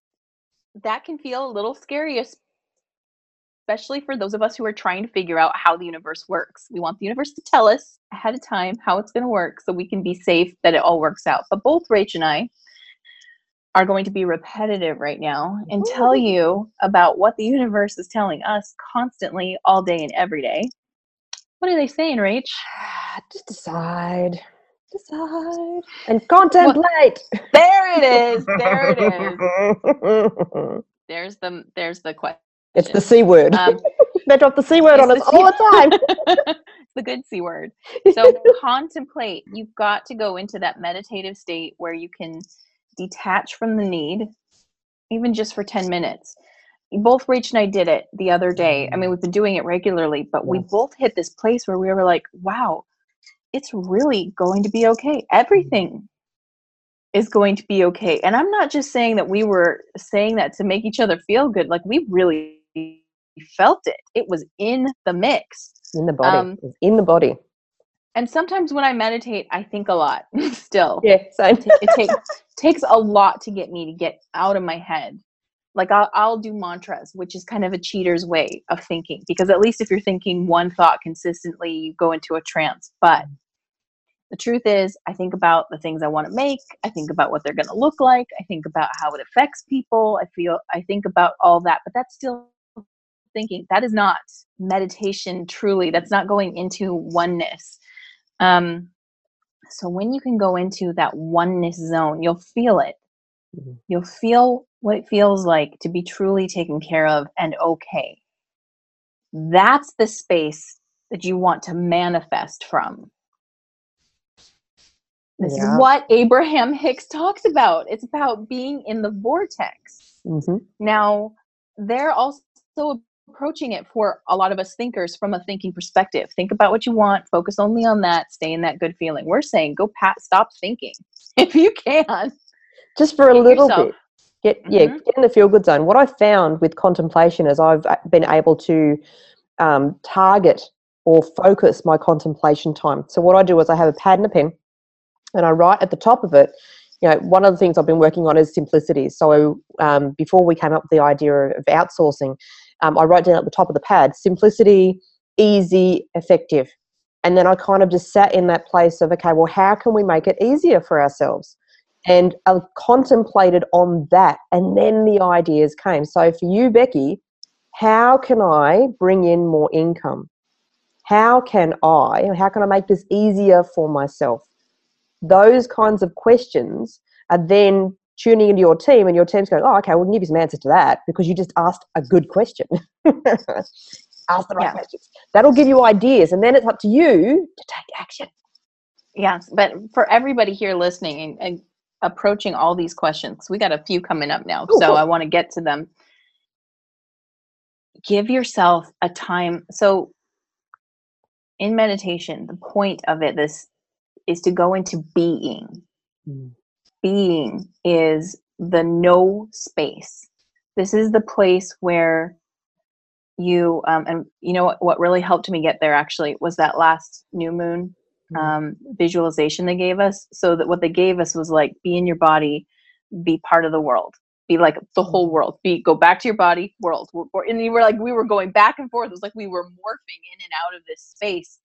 that can feel a little scary especially for those of us who are trying to figure out how the universe works. We want the universe to tell us ahead of time how it's going to work so we can be safe that it all works out. But both rach and i are going to be repetitive right now and tell you about what the universe is telling us constantly all day and every day. What are they saying rach? Just decide. Decide. And contemplate. there it is. There it is. There's the there's the question it's the C word. um, they drop the C word on us all the time. it's the good C word. So contemplate. You've got to go into that meditative state where you can detach from the need, even just for 10 minutes. Both Rach and I did it the other day. I mean, we've been doing it regularly, but we both hit this place where we were like, wow, it's really going to be okay. Everything is going to be okay. And I'm not just saying that we were saying that to make each other feel good. Like we really felt it. It was in the mix. in the body. Um, in the body. And sometimes when I meditate, I think a lot still. Yeah, same. It, it takes takes a lot to get me to get out of my head. Like I'll, I'll do mantras, which is kind of a cheater's way of thinking, because at least if you're thinking one thought consistently, you go into a trance. But the truth is, I think about the things I want to make. I think about what they're going to look like. I think about how it affects people. I feel, I think about all that. But that's still thinking. That is not meditation. Truly, that's not going into oneness. Um, so when you can go into that oneness zone, you'll feel it. Mhm. You'll feel what it feels like to be truly taken care of and okay. That's the space that you want to manifest from. This Yeah. is what Abraham Hicks talks about. It's about being in the vortex. hmm Now, they're also approaching it for a lot of us thinkers from a thinking perspective. Think about what you want, focus only on that, stay in that good feeling. We're saying go pat stop thinking if you can. Just for a little yourself- bit. Get yeah, Mhm. get in the feel good zone. What I found with contemplation is I've uh, been able to um, target or focus my contemplation time. So what I do is I have a pad and a pen, and I write at the top of it. You know, one of the things I've been working on is simplicity. So um, before we came up with the idea of outsourcing, um, I wrote down at the top of the pad simplicity, easy, effective. And then I kind of just sat in that place of, okay, well, how can we make it easier for ourselves? And I contemplated on that. And then the ideas came. So for you, Becky, how can I bring in more income? How can I, how can I make this easier for myself? Those kinds of questions are then tuning into your team and your team's going, oh, okay, we can give you some answers to that because you just asked a good question. Ask the right Yeah. questions. That'll give you ideas and then it's up to you to take action. Yes, but for everybody here listening and, and approaching all these questions, we got a few coming up now, Cool, so cool. I want to get to them. Give yourself a time. So, in meditation, the point of it this is to go into being. Mm. Being is the no space. This is the place where you um, and you know what, what really helped me get there actually was that last new moon Mm. um, visualization they gave us. So that what they gave us was like be in your body, be part of the world, be like the whole world. Be go back to your body, world. We're- And you were like we were going back and forth. It was like we were morphing in and out of this space.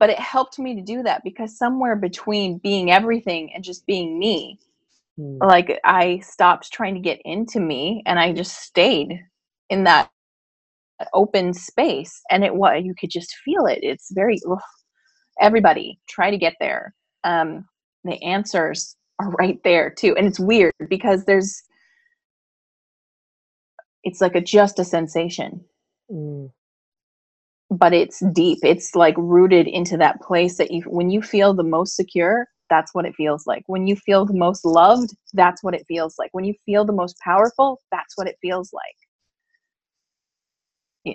But it helped me to do that because somewhere between being everything and just being me, Mm. like I stopped trying to get into me and I just stayed in that open space and it was you could just feel it it's very ugh. everybody try to get there um the answers are right there too and it's weird because there's it's like a just a sensation Mm. But it's deep. It's like rooted into that place that you when you feel the most secure that's what it feels like. When you feel the most loved that's what it feels like. When you feel the most powerful that's what it feels like.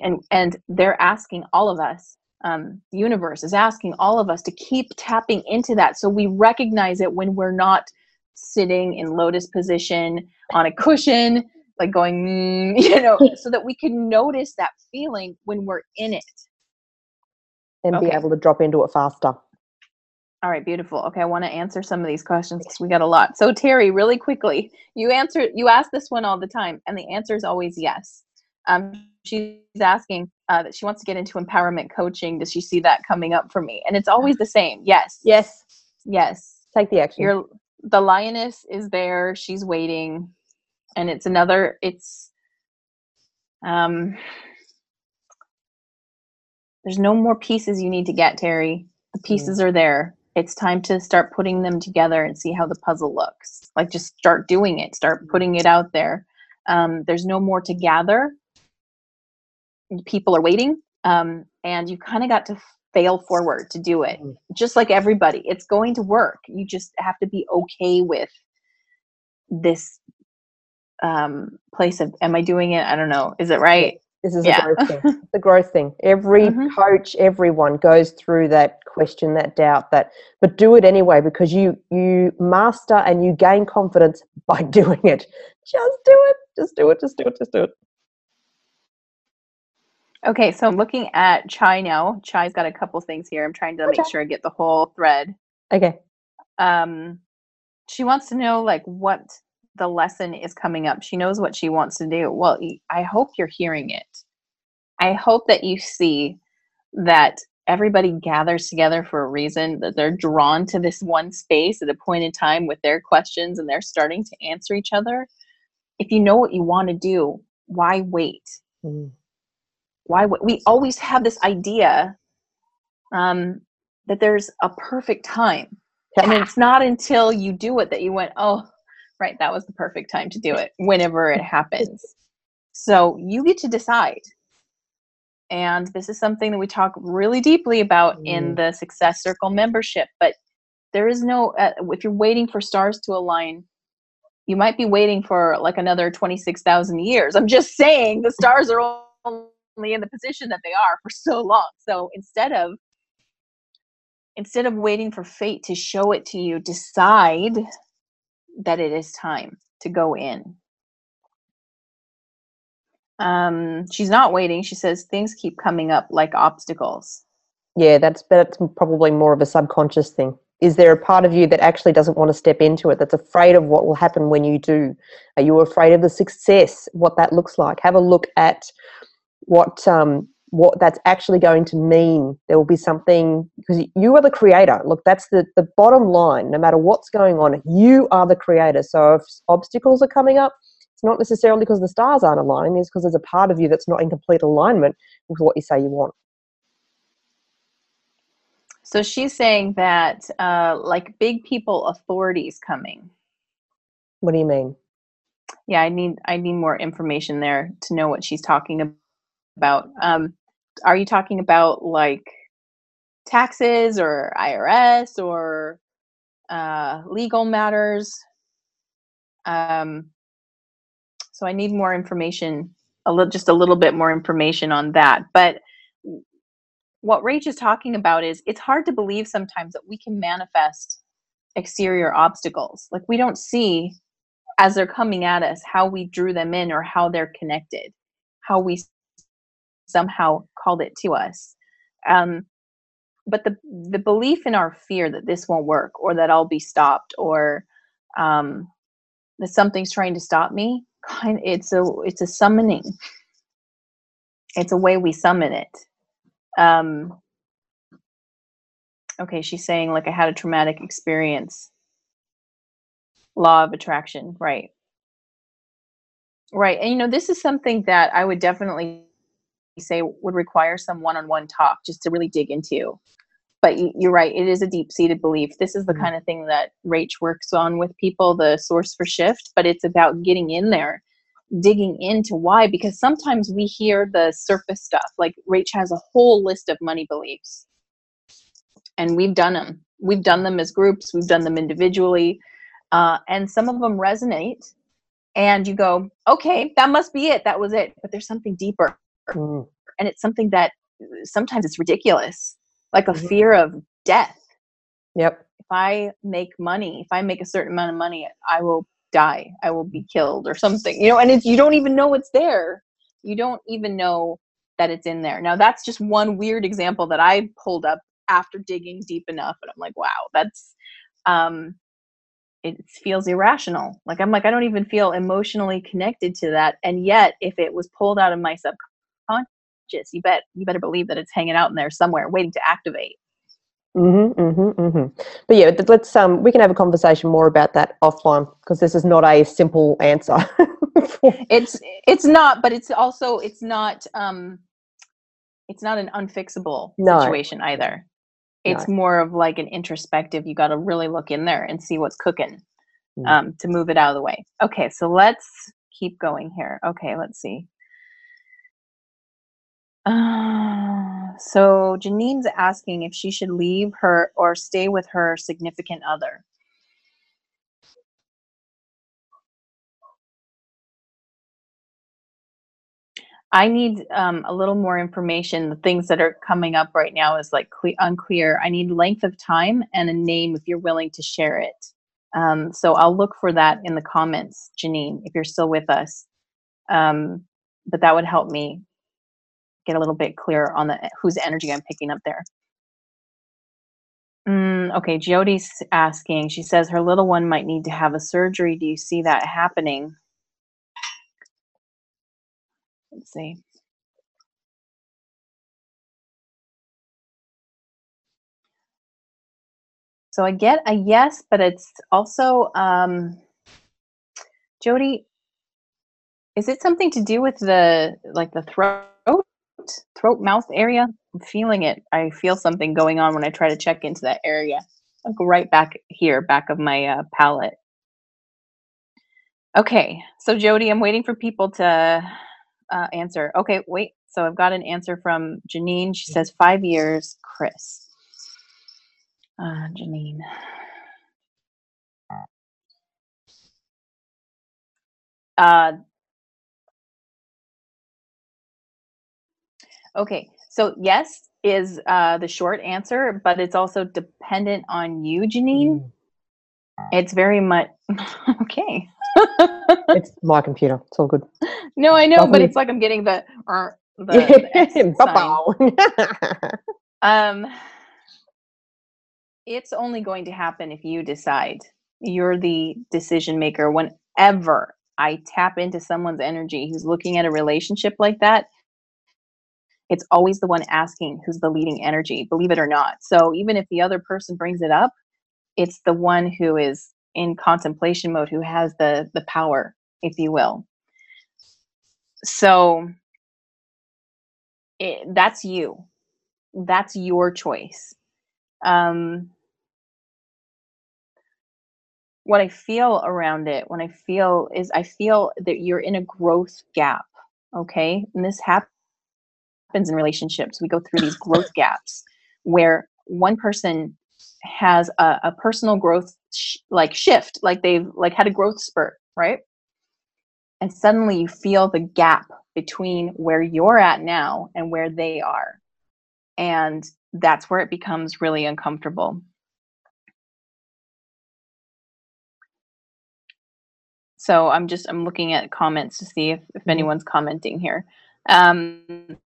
And and they're asking all of us um, the universe is asking all of us to keep tapping into that so we recognize it when we're not sitting in lotus position on a cushion like going mm, you know so that we can notice that feeling when we're in it. And be able to drop into it faster. all right beautiful. Okay i want to answer some of these questions 'cause we got a lot. So terry really quickly you answer you ask this one all the time and the answer is always yes. Um, she's asking uh, that she wants to get into empowerment coaching. Does she see that coming up for me? And it's always the same yes. Yes. yes. Take the action. your the lioness is there. She's waiting and it's another it's um there's no more pieces you need to get terry. The pieces are there. It's time to start putting them together and see how the puzzle looks. Like just start doing it. Start putting it out there. Um, there's no more to gather. People are waiting um, and you kind of got to fail forward to do it. Mm. just like everybody it's going to work. You just have to be okay with this um place of am i doing it i don't know is it right This is Yeah. a growth thing. A growth thing. Every Mhm. coach, everyone goes through that question, that doubt, that but do it anyway because you you master and you gain confidence by doing it. Just do it. Just do it. Just do it. Just do it. okay so i'm looking at chai now chai's got a couple things here i'm trying to Okay. make sure i get the whole thread Okay. um she wants to know like what the lesson is coming up. She knows what she wants to do. Well I hope you're hearing it. I hope that you see that everybody gathers together for a reason that they're drawn to this one space at a point in time with their questions and they're starting to answer each other. If you know what you want to do why wait? Mm. why would we always have this idea um, that there's a perfect time. And it's not until you do it that you went oh right that was the perfect time to do it whenever it happens. So you get to decide. And this is something that we talk really deeply about in Mm. the success circle membership but there is no uh, if you're waiting for stars to align you might be waiting for like another 26,000 years. I'm just saying the stars are only in the position that they are for so long. So instead of instead of waiting for fate to show it to you decide that it is time to go in um she's not waiting she says things keep coming up like obstacles Yeah, that's that's probably more of a subconscious thing. Is there a part of you that actually doesn't want to step into it? That's afraid of what will happen when you do. Are you afraid of the success? What that looks like? Have a look at what um, what that's actually going to mean. There will be something because you are the creator. Look, that's the the bottom line. No matter what's going on, you are the creator. So if obstacles are coming up, It's not necessarily because the stars aren't aligning, it's because there's a part of you that's not in complete alignment with what you say you want. So she's saying that, uh, like big people authorities coming. What do you mean? Yeah, I need I need more information there to know what she's talking about. Um, are you talking about like taxes or IRS or uh, legal matters? Um, so I need more information, a little, just a little bit more information on that. But what Rach is talking about is it's hard to believe sometimes that we can manifest exterior obstacles. Like we don't see as they're coming at us how we drew them in or how they're connected, how we somehow called it to us. Um, but the the belief in our fear that this won't work or that I'll be stopped or um, that something's trying to stop me, kind it's a it's a summoning. It's a way we summon it. Um, okay, she's saying like I had a traumatic experience. Law of attraction, right? Right, and you know this is something that I would definitely say would require some one-on-one talk just to really dig into. But you're right it is a deep-seated belief. This is the mm-hmm. kind of thing that rach works on with people the source for shift but it's about getting in there digging into why because sometimes we hear the surface stuff like rach has a whole list of money beliefs. And we've done them we've done them as groups we've done them individually uh, and some of them resonate and you go okay that must be it that was it. But there's something deeper mm. and it's something that sometimes it's ridiculous like a mm-hmm. fear of death. Yep. If i make money if i make a certain amount of money i will die i will be killed or something you know and it's you don't even know it's there. You don't even know that it's in there. Now that's just one weird example that i pulled up after digging deep enough and i'm like wow that's um it feels irrational. Like i'm like i don't even feel emotionally connected to that. And yet if it was pulled out of my subconscious conscious, you bet you better believe that it's hanging out in there somewhere waiting to activate. Mm-hmm, mm-hmm, mm-hmm. But yeah, let's um, we can have a conversation more about that offline because this is not a simple answer. it's it's not, but it's also it's not um, it's not an unfixable no. situation either. It's no. more of like an introspective. You got to really look in there and see what's cooking mm. um, to move it out of the way. Okay, so let's keep going here. Okay, let's see. Uh, so Janine's asking if she should leave her or stay with her significant other. I need um, a little more information. The things that are coming up right now is like cle- unclear. I need length of time and a name if you're willing to share it. Um, so I'll look for that in the comments, Janine, if you're still with us. Um, but that would help me get a little bit clearer on the whose energy I'm picking up there. Mm, okay, Jody's asking. She says her little one might need to have a surgery. Do you see that happening? Let's see. So I get a yes, but it's also um, Jody. Is it something to do with the like the throat? Throat mouth area. I'm feeling it. I feel something going on when I try to check into that area. I'll go right back here, back of my uh, palate. Okay, so Jody, I'm waiting for people to uh, answer. Okay, wait. So I've got an answer from Janine. She says five years, Chris. Uh, Janine. Uh, Okay, so yes is uh, the short answer, but it's also dependent on you, Janine. Mm. It's very much okay. it's my computer. It's all good. No, I know, but it's like I'm getting the, uh, the, the um, it's only going to happen if you decide. You're the decision maker. Whenever I tap into someone's energy who's looking at a relationship like that, it's always the one asking who's the leading energy, believe it or not. So even if the other person brings it up, it's the one who is in contemplation mode who has the the power if you will. So it, that's you. That's your choice. Um, what I feel around it, when I feel is I feel that you're in a growth gap. Okay. And this happens in relationships. We go through these growth gaps where one person has a, a personal growth sh- like shift, like they've like had a growth spurt, right? And suddenly you feel the gap between where you're at now and where they are. And that's where it becomes really uncomfortable. So I'm just I'm looking at comments to see if, if mm-hmm. anyone's commenting here. Um,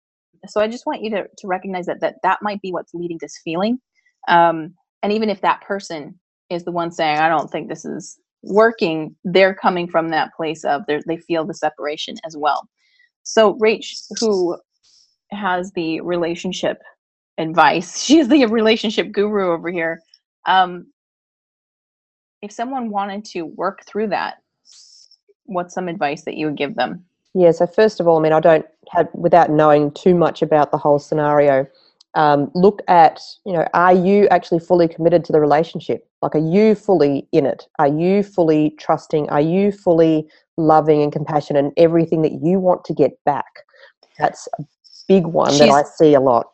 so I just want you to, to recognize that, that that might be what's leading this feeling. Um, and even if that person is the one saying, I don't think this is working, they're coming from that place of they feel the separation as well. So Rach, who has the relationship advice, she's the relationship guru over here. Um, if someone wanted to work through that, what's some advice that you would give them? Yeah, so first of all, I mean, I don't have, without knowing too much about the whole scenario, um, look at, you know, are you actually fully committed to the relationship? Like, are you fully in it? Are you fully trusting? Are you fully loving and compassionate and everything that you want to get back? That's a big one she's, that I see a lot.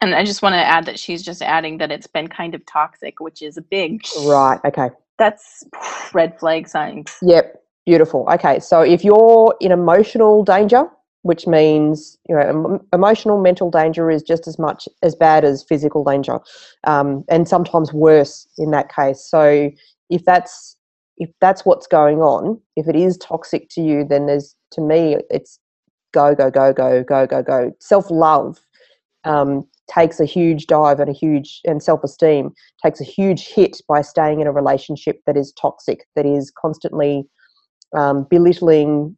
And I just want to add that she's just adding that it's been kind of toxic, which is a big. Right, okay. That's red flag signs. Yep, Beautiful. Okay, so if you're in emotional danger, which means you know emotional mental danger is just as much as bad as physical danger, um, and sometimes worse in that case. So if that's if that's what's going on, if it is toxic to you, then there's to me it's go go go go go go go. Self love um, takes a huge dive and a huge and self esteem takes a huge hit by staying in a relationship that is toxic, that is constantly um, belittling,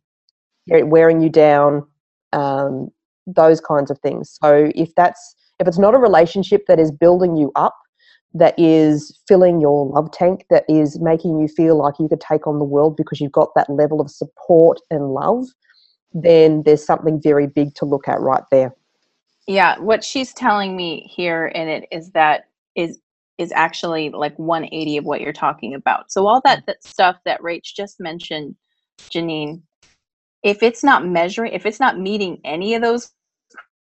wearing you down, um, those kinds of things. So if that's if it's not a relationship that is building you up, that is filling your love tank, that is making you feel like you could take on the world because you've got that level of support and love, then there's something very big to look at right there. Yeah, what she's telling me here in it is that is is actually like 180 of what you're talking about. So all that, that stuff that Rach just mentioned Janine, if it's not measuring, if it's not meeting any of those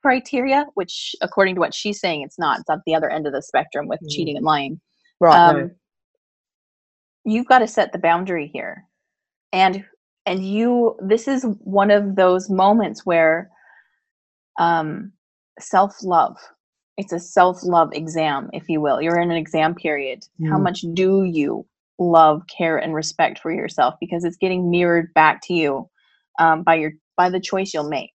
criteria, which according to what she's saying, it's not. It's at the other end of the spectrum with mm. cheating and lying. Right. Um, You've got to set the boundary here, and and you. This is one of those moments where um, self love. It's a self love exam, if you will. You're in an exam period. Mm. How much do you love, care, and respect for yourself because it's getting mirrored back to you um, by your by the choice you'll make.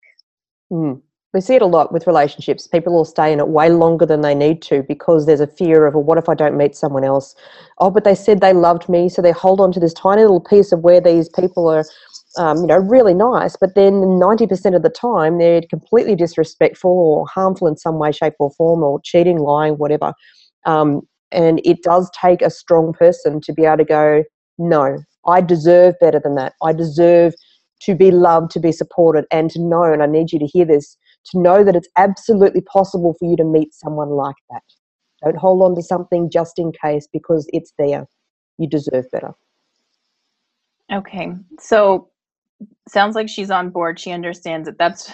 Mm. We see it a lot with relationships. People will stay in it way longer than they need to because there's a fear of, well, what if I don't meet someone else? Oh, but they said they loved me, so they hold on to this tiny little piece of where these people are, um, you know, really nice. But then 90% of the time, they're completely disrespectful or harmful in some way, shape, or form, or cheating, lying, whatever. Um, and it does take a strong person to be able to go, no, I deserve better than that. I deserve to be loved, to be supported, and to know, and I need you to hear this, to know that it's absolutely possible for you to meet someone like that. Don't hold on to something just in case because it's there. You deserve better. Okay. So sounds like she's on board. She understands that that's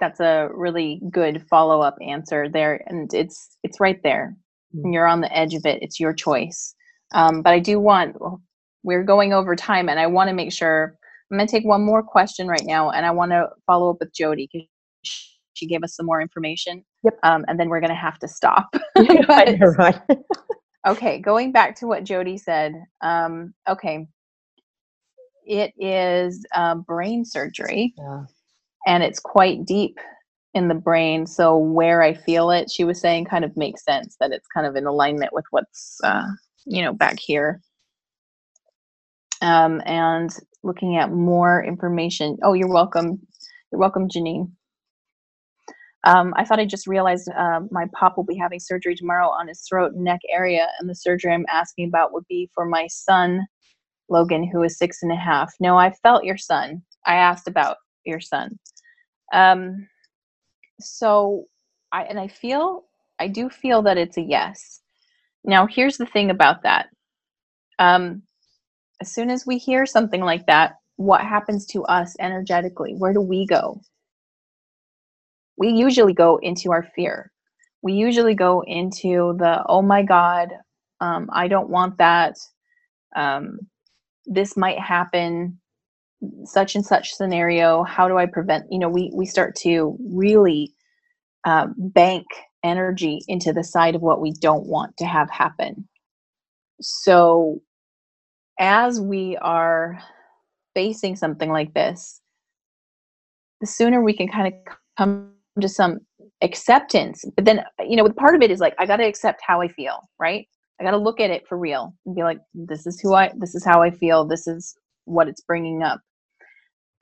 that's a really good follow-up answer there and it's it's right there and you're on the edge of it. It's your choice. Um, but I do want, we're going over time, and I want to make sure. I'm going to take one more question right now, and I want to follow up with Jody because she gave us some more information. Yep. Um, and then we're going to have to stop. but, right. okay, going back to what Jody said. Um, okay, it is uh, brain surgery, yeah. and it's quite deep in the brain. So where I feel it, she was saying, kind of makes sense that it's kind of in alignment with what's uh, you know back here. Um, and looking at more information. Oh, you're welcome. You're welcome, Janine. Um, I thought I just realized uh, my pop will be having surgery tomorrow on his throat and neck area, and the surgery I'm asking about would be for my son Logan, who is six and a half. No, I felt your son. I asked about your son. Um, so I and I feel I do feel that it's a yes. Now here's the thing about that. Um, as soon as we hear something like that, what happens to us energetically? Where do we go? We usually go into our fear. We usually go into the oh my god, um, I don't want that. Um, this might happen such and such scenario how do i prevent you know we we start to really uh, bank energy into the side of what we don't want to have happen. So as we are facing something like this the sooner we can kind of come to some acceptance. But then you know part of it is like i got to accept how i feel right? I got to look at it for real and be like this is who i this is how i feel. This is what it's bringing up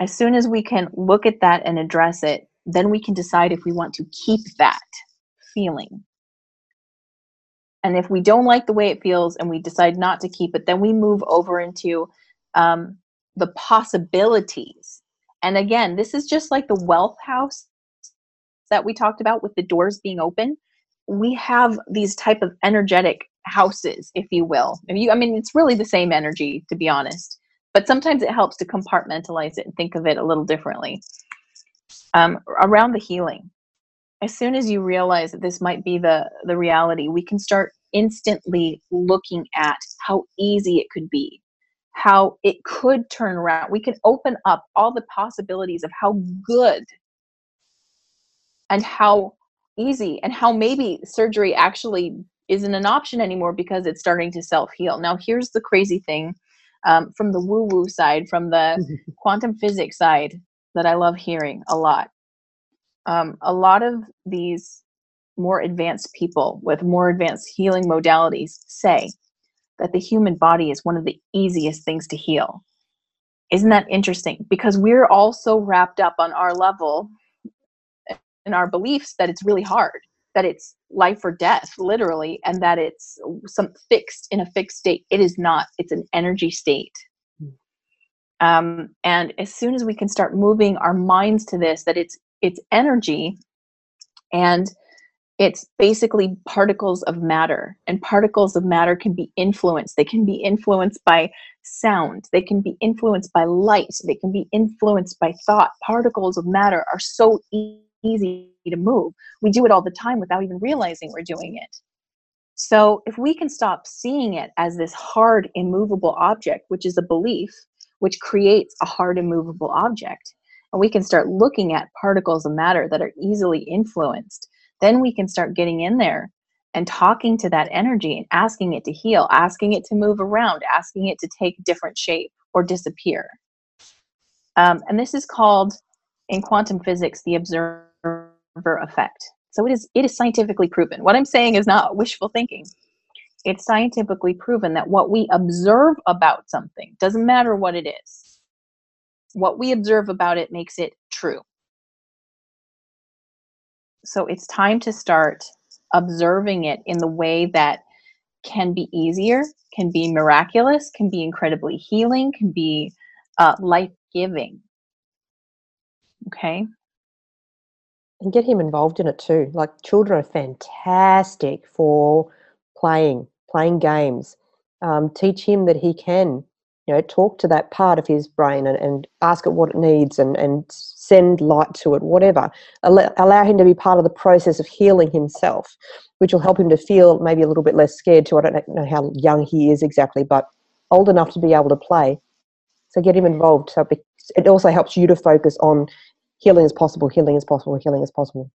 as soon as we can look at that and address it, then we can decide if we want to keep that feeling. And if we don't like the way it feels and we decide not to keep it, then we move over into um, the possibilities. And again, this is just like the wealth house that we talked about with the doors being open. We have these type of energetic houses, if you will. If you, I mean, it's really the same energy, to be honest but sometimes it helps to compartmentalize it and think of it a little differently. Um, around the healing, as soon as you realize that this might be the the reality, we can start instantly looking at how easy it could be, how it could turn around. We can open up all the possibilities of how good and how easy and how maybe surgery actually isn't an option anymore because it's starting to self heal. Now, here's the crazy thing um, from the woo woo side, from the quantum physics side that I love hearing a lot. Um, a lot of these more advanced people with more advanced healing modalities say that the human body is one of the easiest things to heal. Isn't that interesting? Because we're all so wrapped up on our level and our beliefs that it's really hard that it's life or death literally and that it's some fixed in a fixed state. It is not. It's an energy state. Hmm. um, and as soon as we can start moving our minds to this that it's it's energy and it's basically particles of matter and particles of matter can be influenced. They can be influenced by sound. They can be influenced by light. They can be influenced by thought. Particles of matter are so easy to move. We do it all the time without even realizing we're doing it. So if we can stop seeing it as this hard, immovable object, which is a belief, which creates a hard, immovable object, and we can start looking at particles of matter that are easily influenced, then we can start getting in there and talking to that energy and asking it to heal, asking it to move around, asking it to take different shape or disappear. Um, and this is called, in quantum physics, the observer effect. So it is it is scientifically proven. What I'm saying is not wishful thinking. It's scientifically proven that what we observe about something doesn't matter what it is. What we observe about it makes it true. So it's time to start observing it in the way that can be easier, can be miraculous, can be incredibly healing, can be uh, life giving. Okay and get him involved in it too. Like children are fantastic for playing, playing games. Um, teach him that he can, you know, talk to that part of his brain and, and ask it what it needs and, and send light to it, whatever. Allow, allow him to be part of the process of healing himself, which will help him to feel maybe a little bit less scared too. I don't know how young he is exactly, but old enough to be able to play. So get him involved. So it also helps you to focus on healing is possible, healing is possible, healing is possible.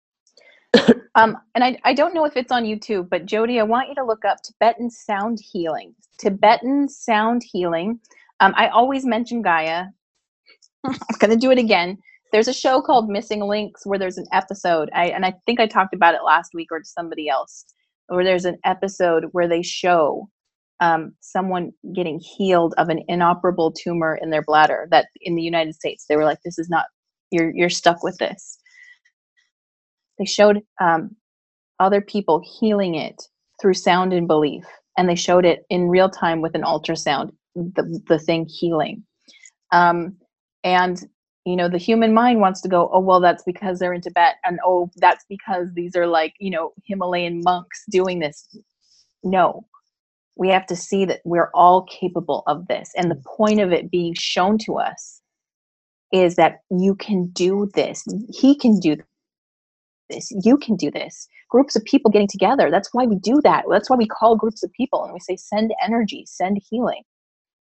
um, and I, I don't know if it's on YouTube, but Jody, I want you to look up Tibetan sound healing. Tibetan sound healing. Um, I always mention Gaia. I'm going to do it again. There's a show called Missing Links where there's an episode, I, and I think I talked about it last week or to somebody else, where there's an episode where they show um, someone getting healed of an inoperable tumor in their bladder that in the United States, they were like, this is not you're you're stuck with this. They showed um, other people healing it through sound and belief and they showed it in real time with an ultrasound the, the thing healing. Um, and you know the human mind wants to go oh well that's because they're in tibet and oh that's because these are like you know himalayan monks doing this. No. We have to see that we're all capable of this and the point of it being shown to us is that you can do this. He can do this. You can do this. Groups of people getting together. That's why we do that. That's why we call groups of people and we say send energy send healing.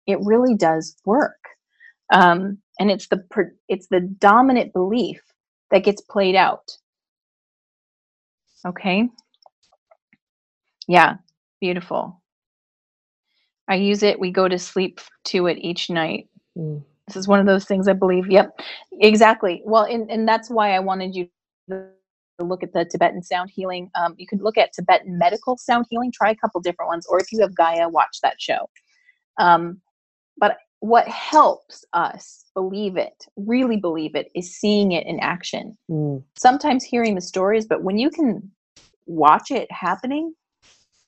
It really does work. Um, and it's the it's the dominant belief that gets played out. Okay? Yeah. Beautiful. I use it. We go to sleep to it each night. Mm. This is one of those things i believe yep exactly well and, and that's why i wanted you to look at the tibetan sound healing um, you could look at tibetan medical sound healing try a couple different ones or if you have gaia watch that show um, but what helps us believe it, really believe it, is seeing it in action. Mm. Sometimes hearing the stories, but when you can watch it happening,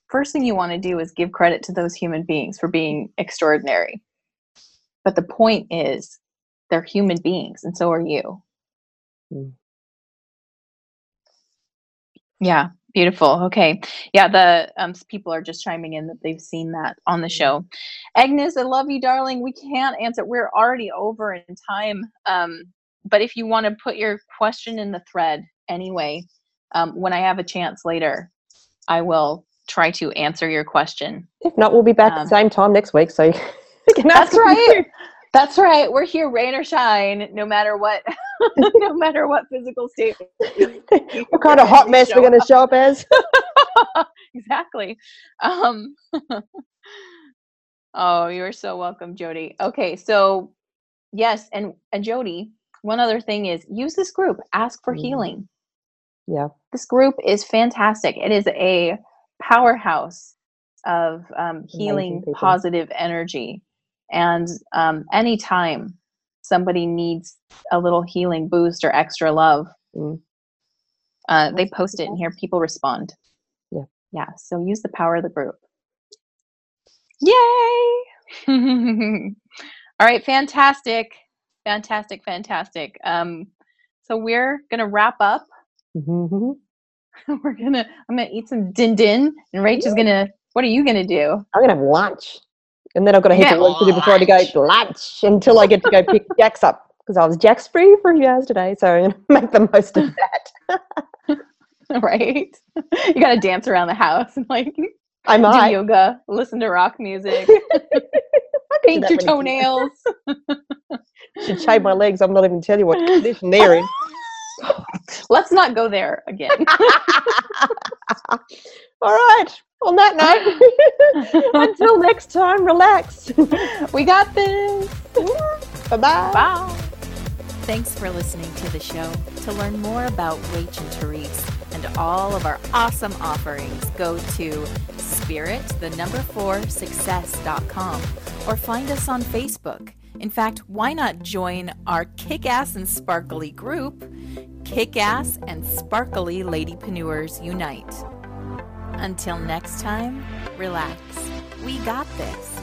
first thing you want to do is give credit to those human beings for being extraordinary. But the point is, they're human beings, and so are you. Mm. Yeah. Beautiful. Okay. Yeah, the um, people are just chiming in that they've seen that on the show. Agnes, I love you, darling. We can't answer. We're already over in time. Um, but if you want to put your question in the thread anyway, um, when I have a chance later, I will try to answer your question. If not, we'll be back at the um, same time next week. So that's right. That's right. We're here, rain or shine, no matter what, no matter what physical state. what kind of hot mess we're going to show up as? exactly. Um, oh, you're so welcome, Jody. Okay, so yes, and and Jody, one other thing is use this group. Ask for mm. healing. Yeah, this group is fantastic. It is a powerhouse of um, healing, positive energy and um, anytime somebody needs a little healing boost or extra love, mm. uh, they post it in here. People respond. Yeah. Yeah. So use the power of the group. Yay! All right. Fantastic. Fantastic. Fantastic. Um, so we're gonna wrap up. Mm-hmm. we're gonna. I'm gonna eat some din din, and Rach is gonna. What are you gonna do? I'm gonna have lunch and then I've got a heap yeah, of work to do before I go to lunch until I get to go pick Jax up because I was Jax free for a few hours today, so I'm gonna make the most of that. right? You got to dance around the house and like I might do yoga, listen to rock music, paint your toenails. Should shave my legs. I'm not even telling you what condition they're in. Let's not go there again. All right on that note, until next time, relax. we got this. Bye-bye. Bye. Thanks for listening to the show. To learn more about Rach and Therese and all of our awesome offerings, go to spirit, the number four, success.com or find us on Facebook. In fact, why not join our kick ass and sparkly group, Kick Ass and Sparkly lady Ladypreneurs Unite. Until next time, relax. We got this.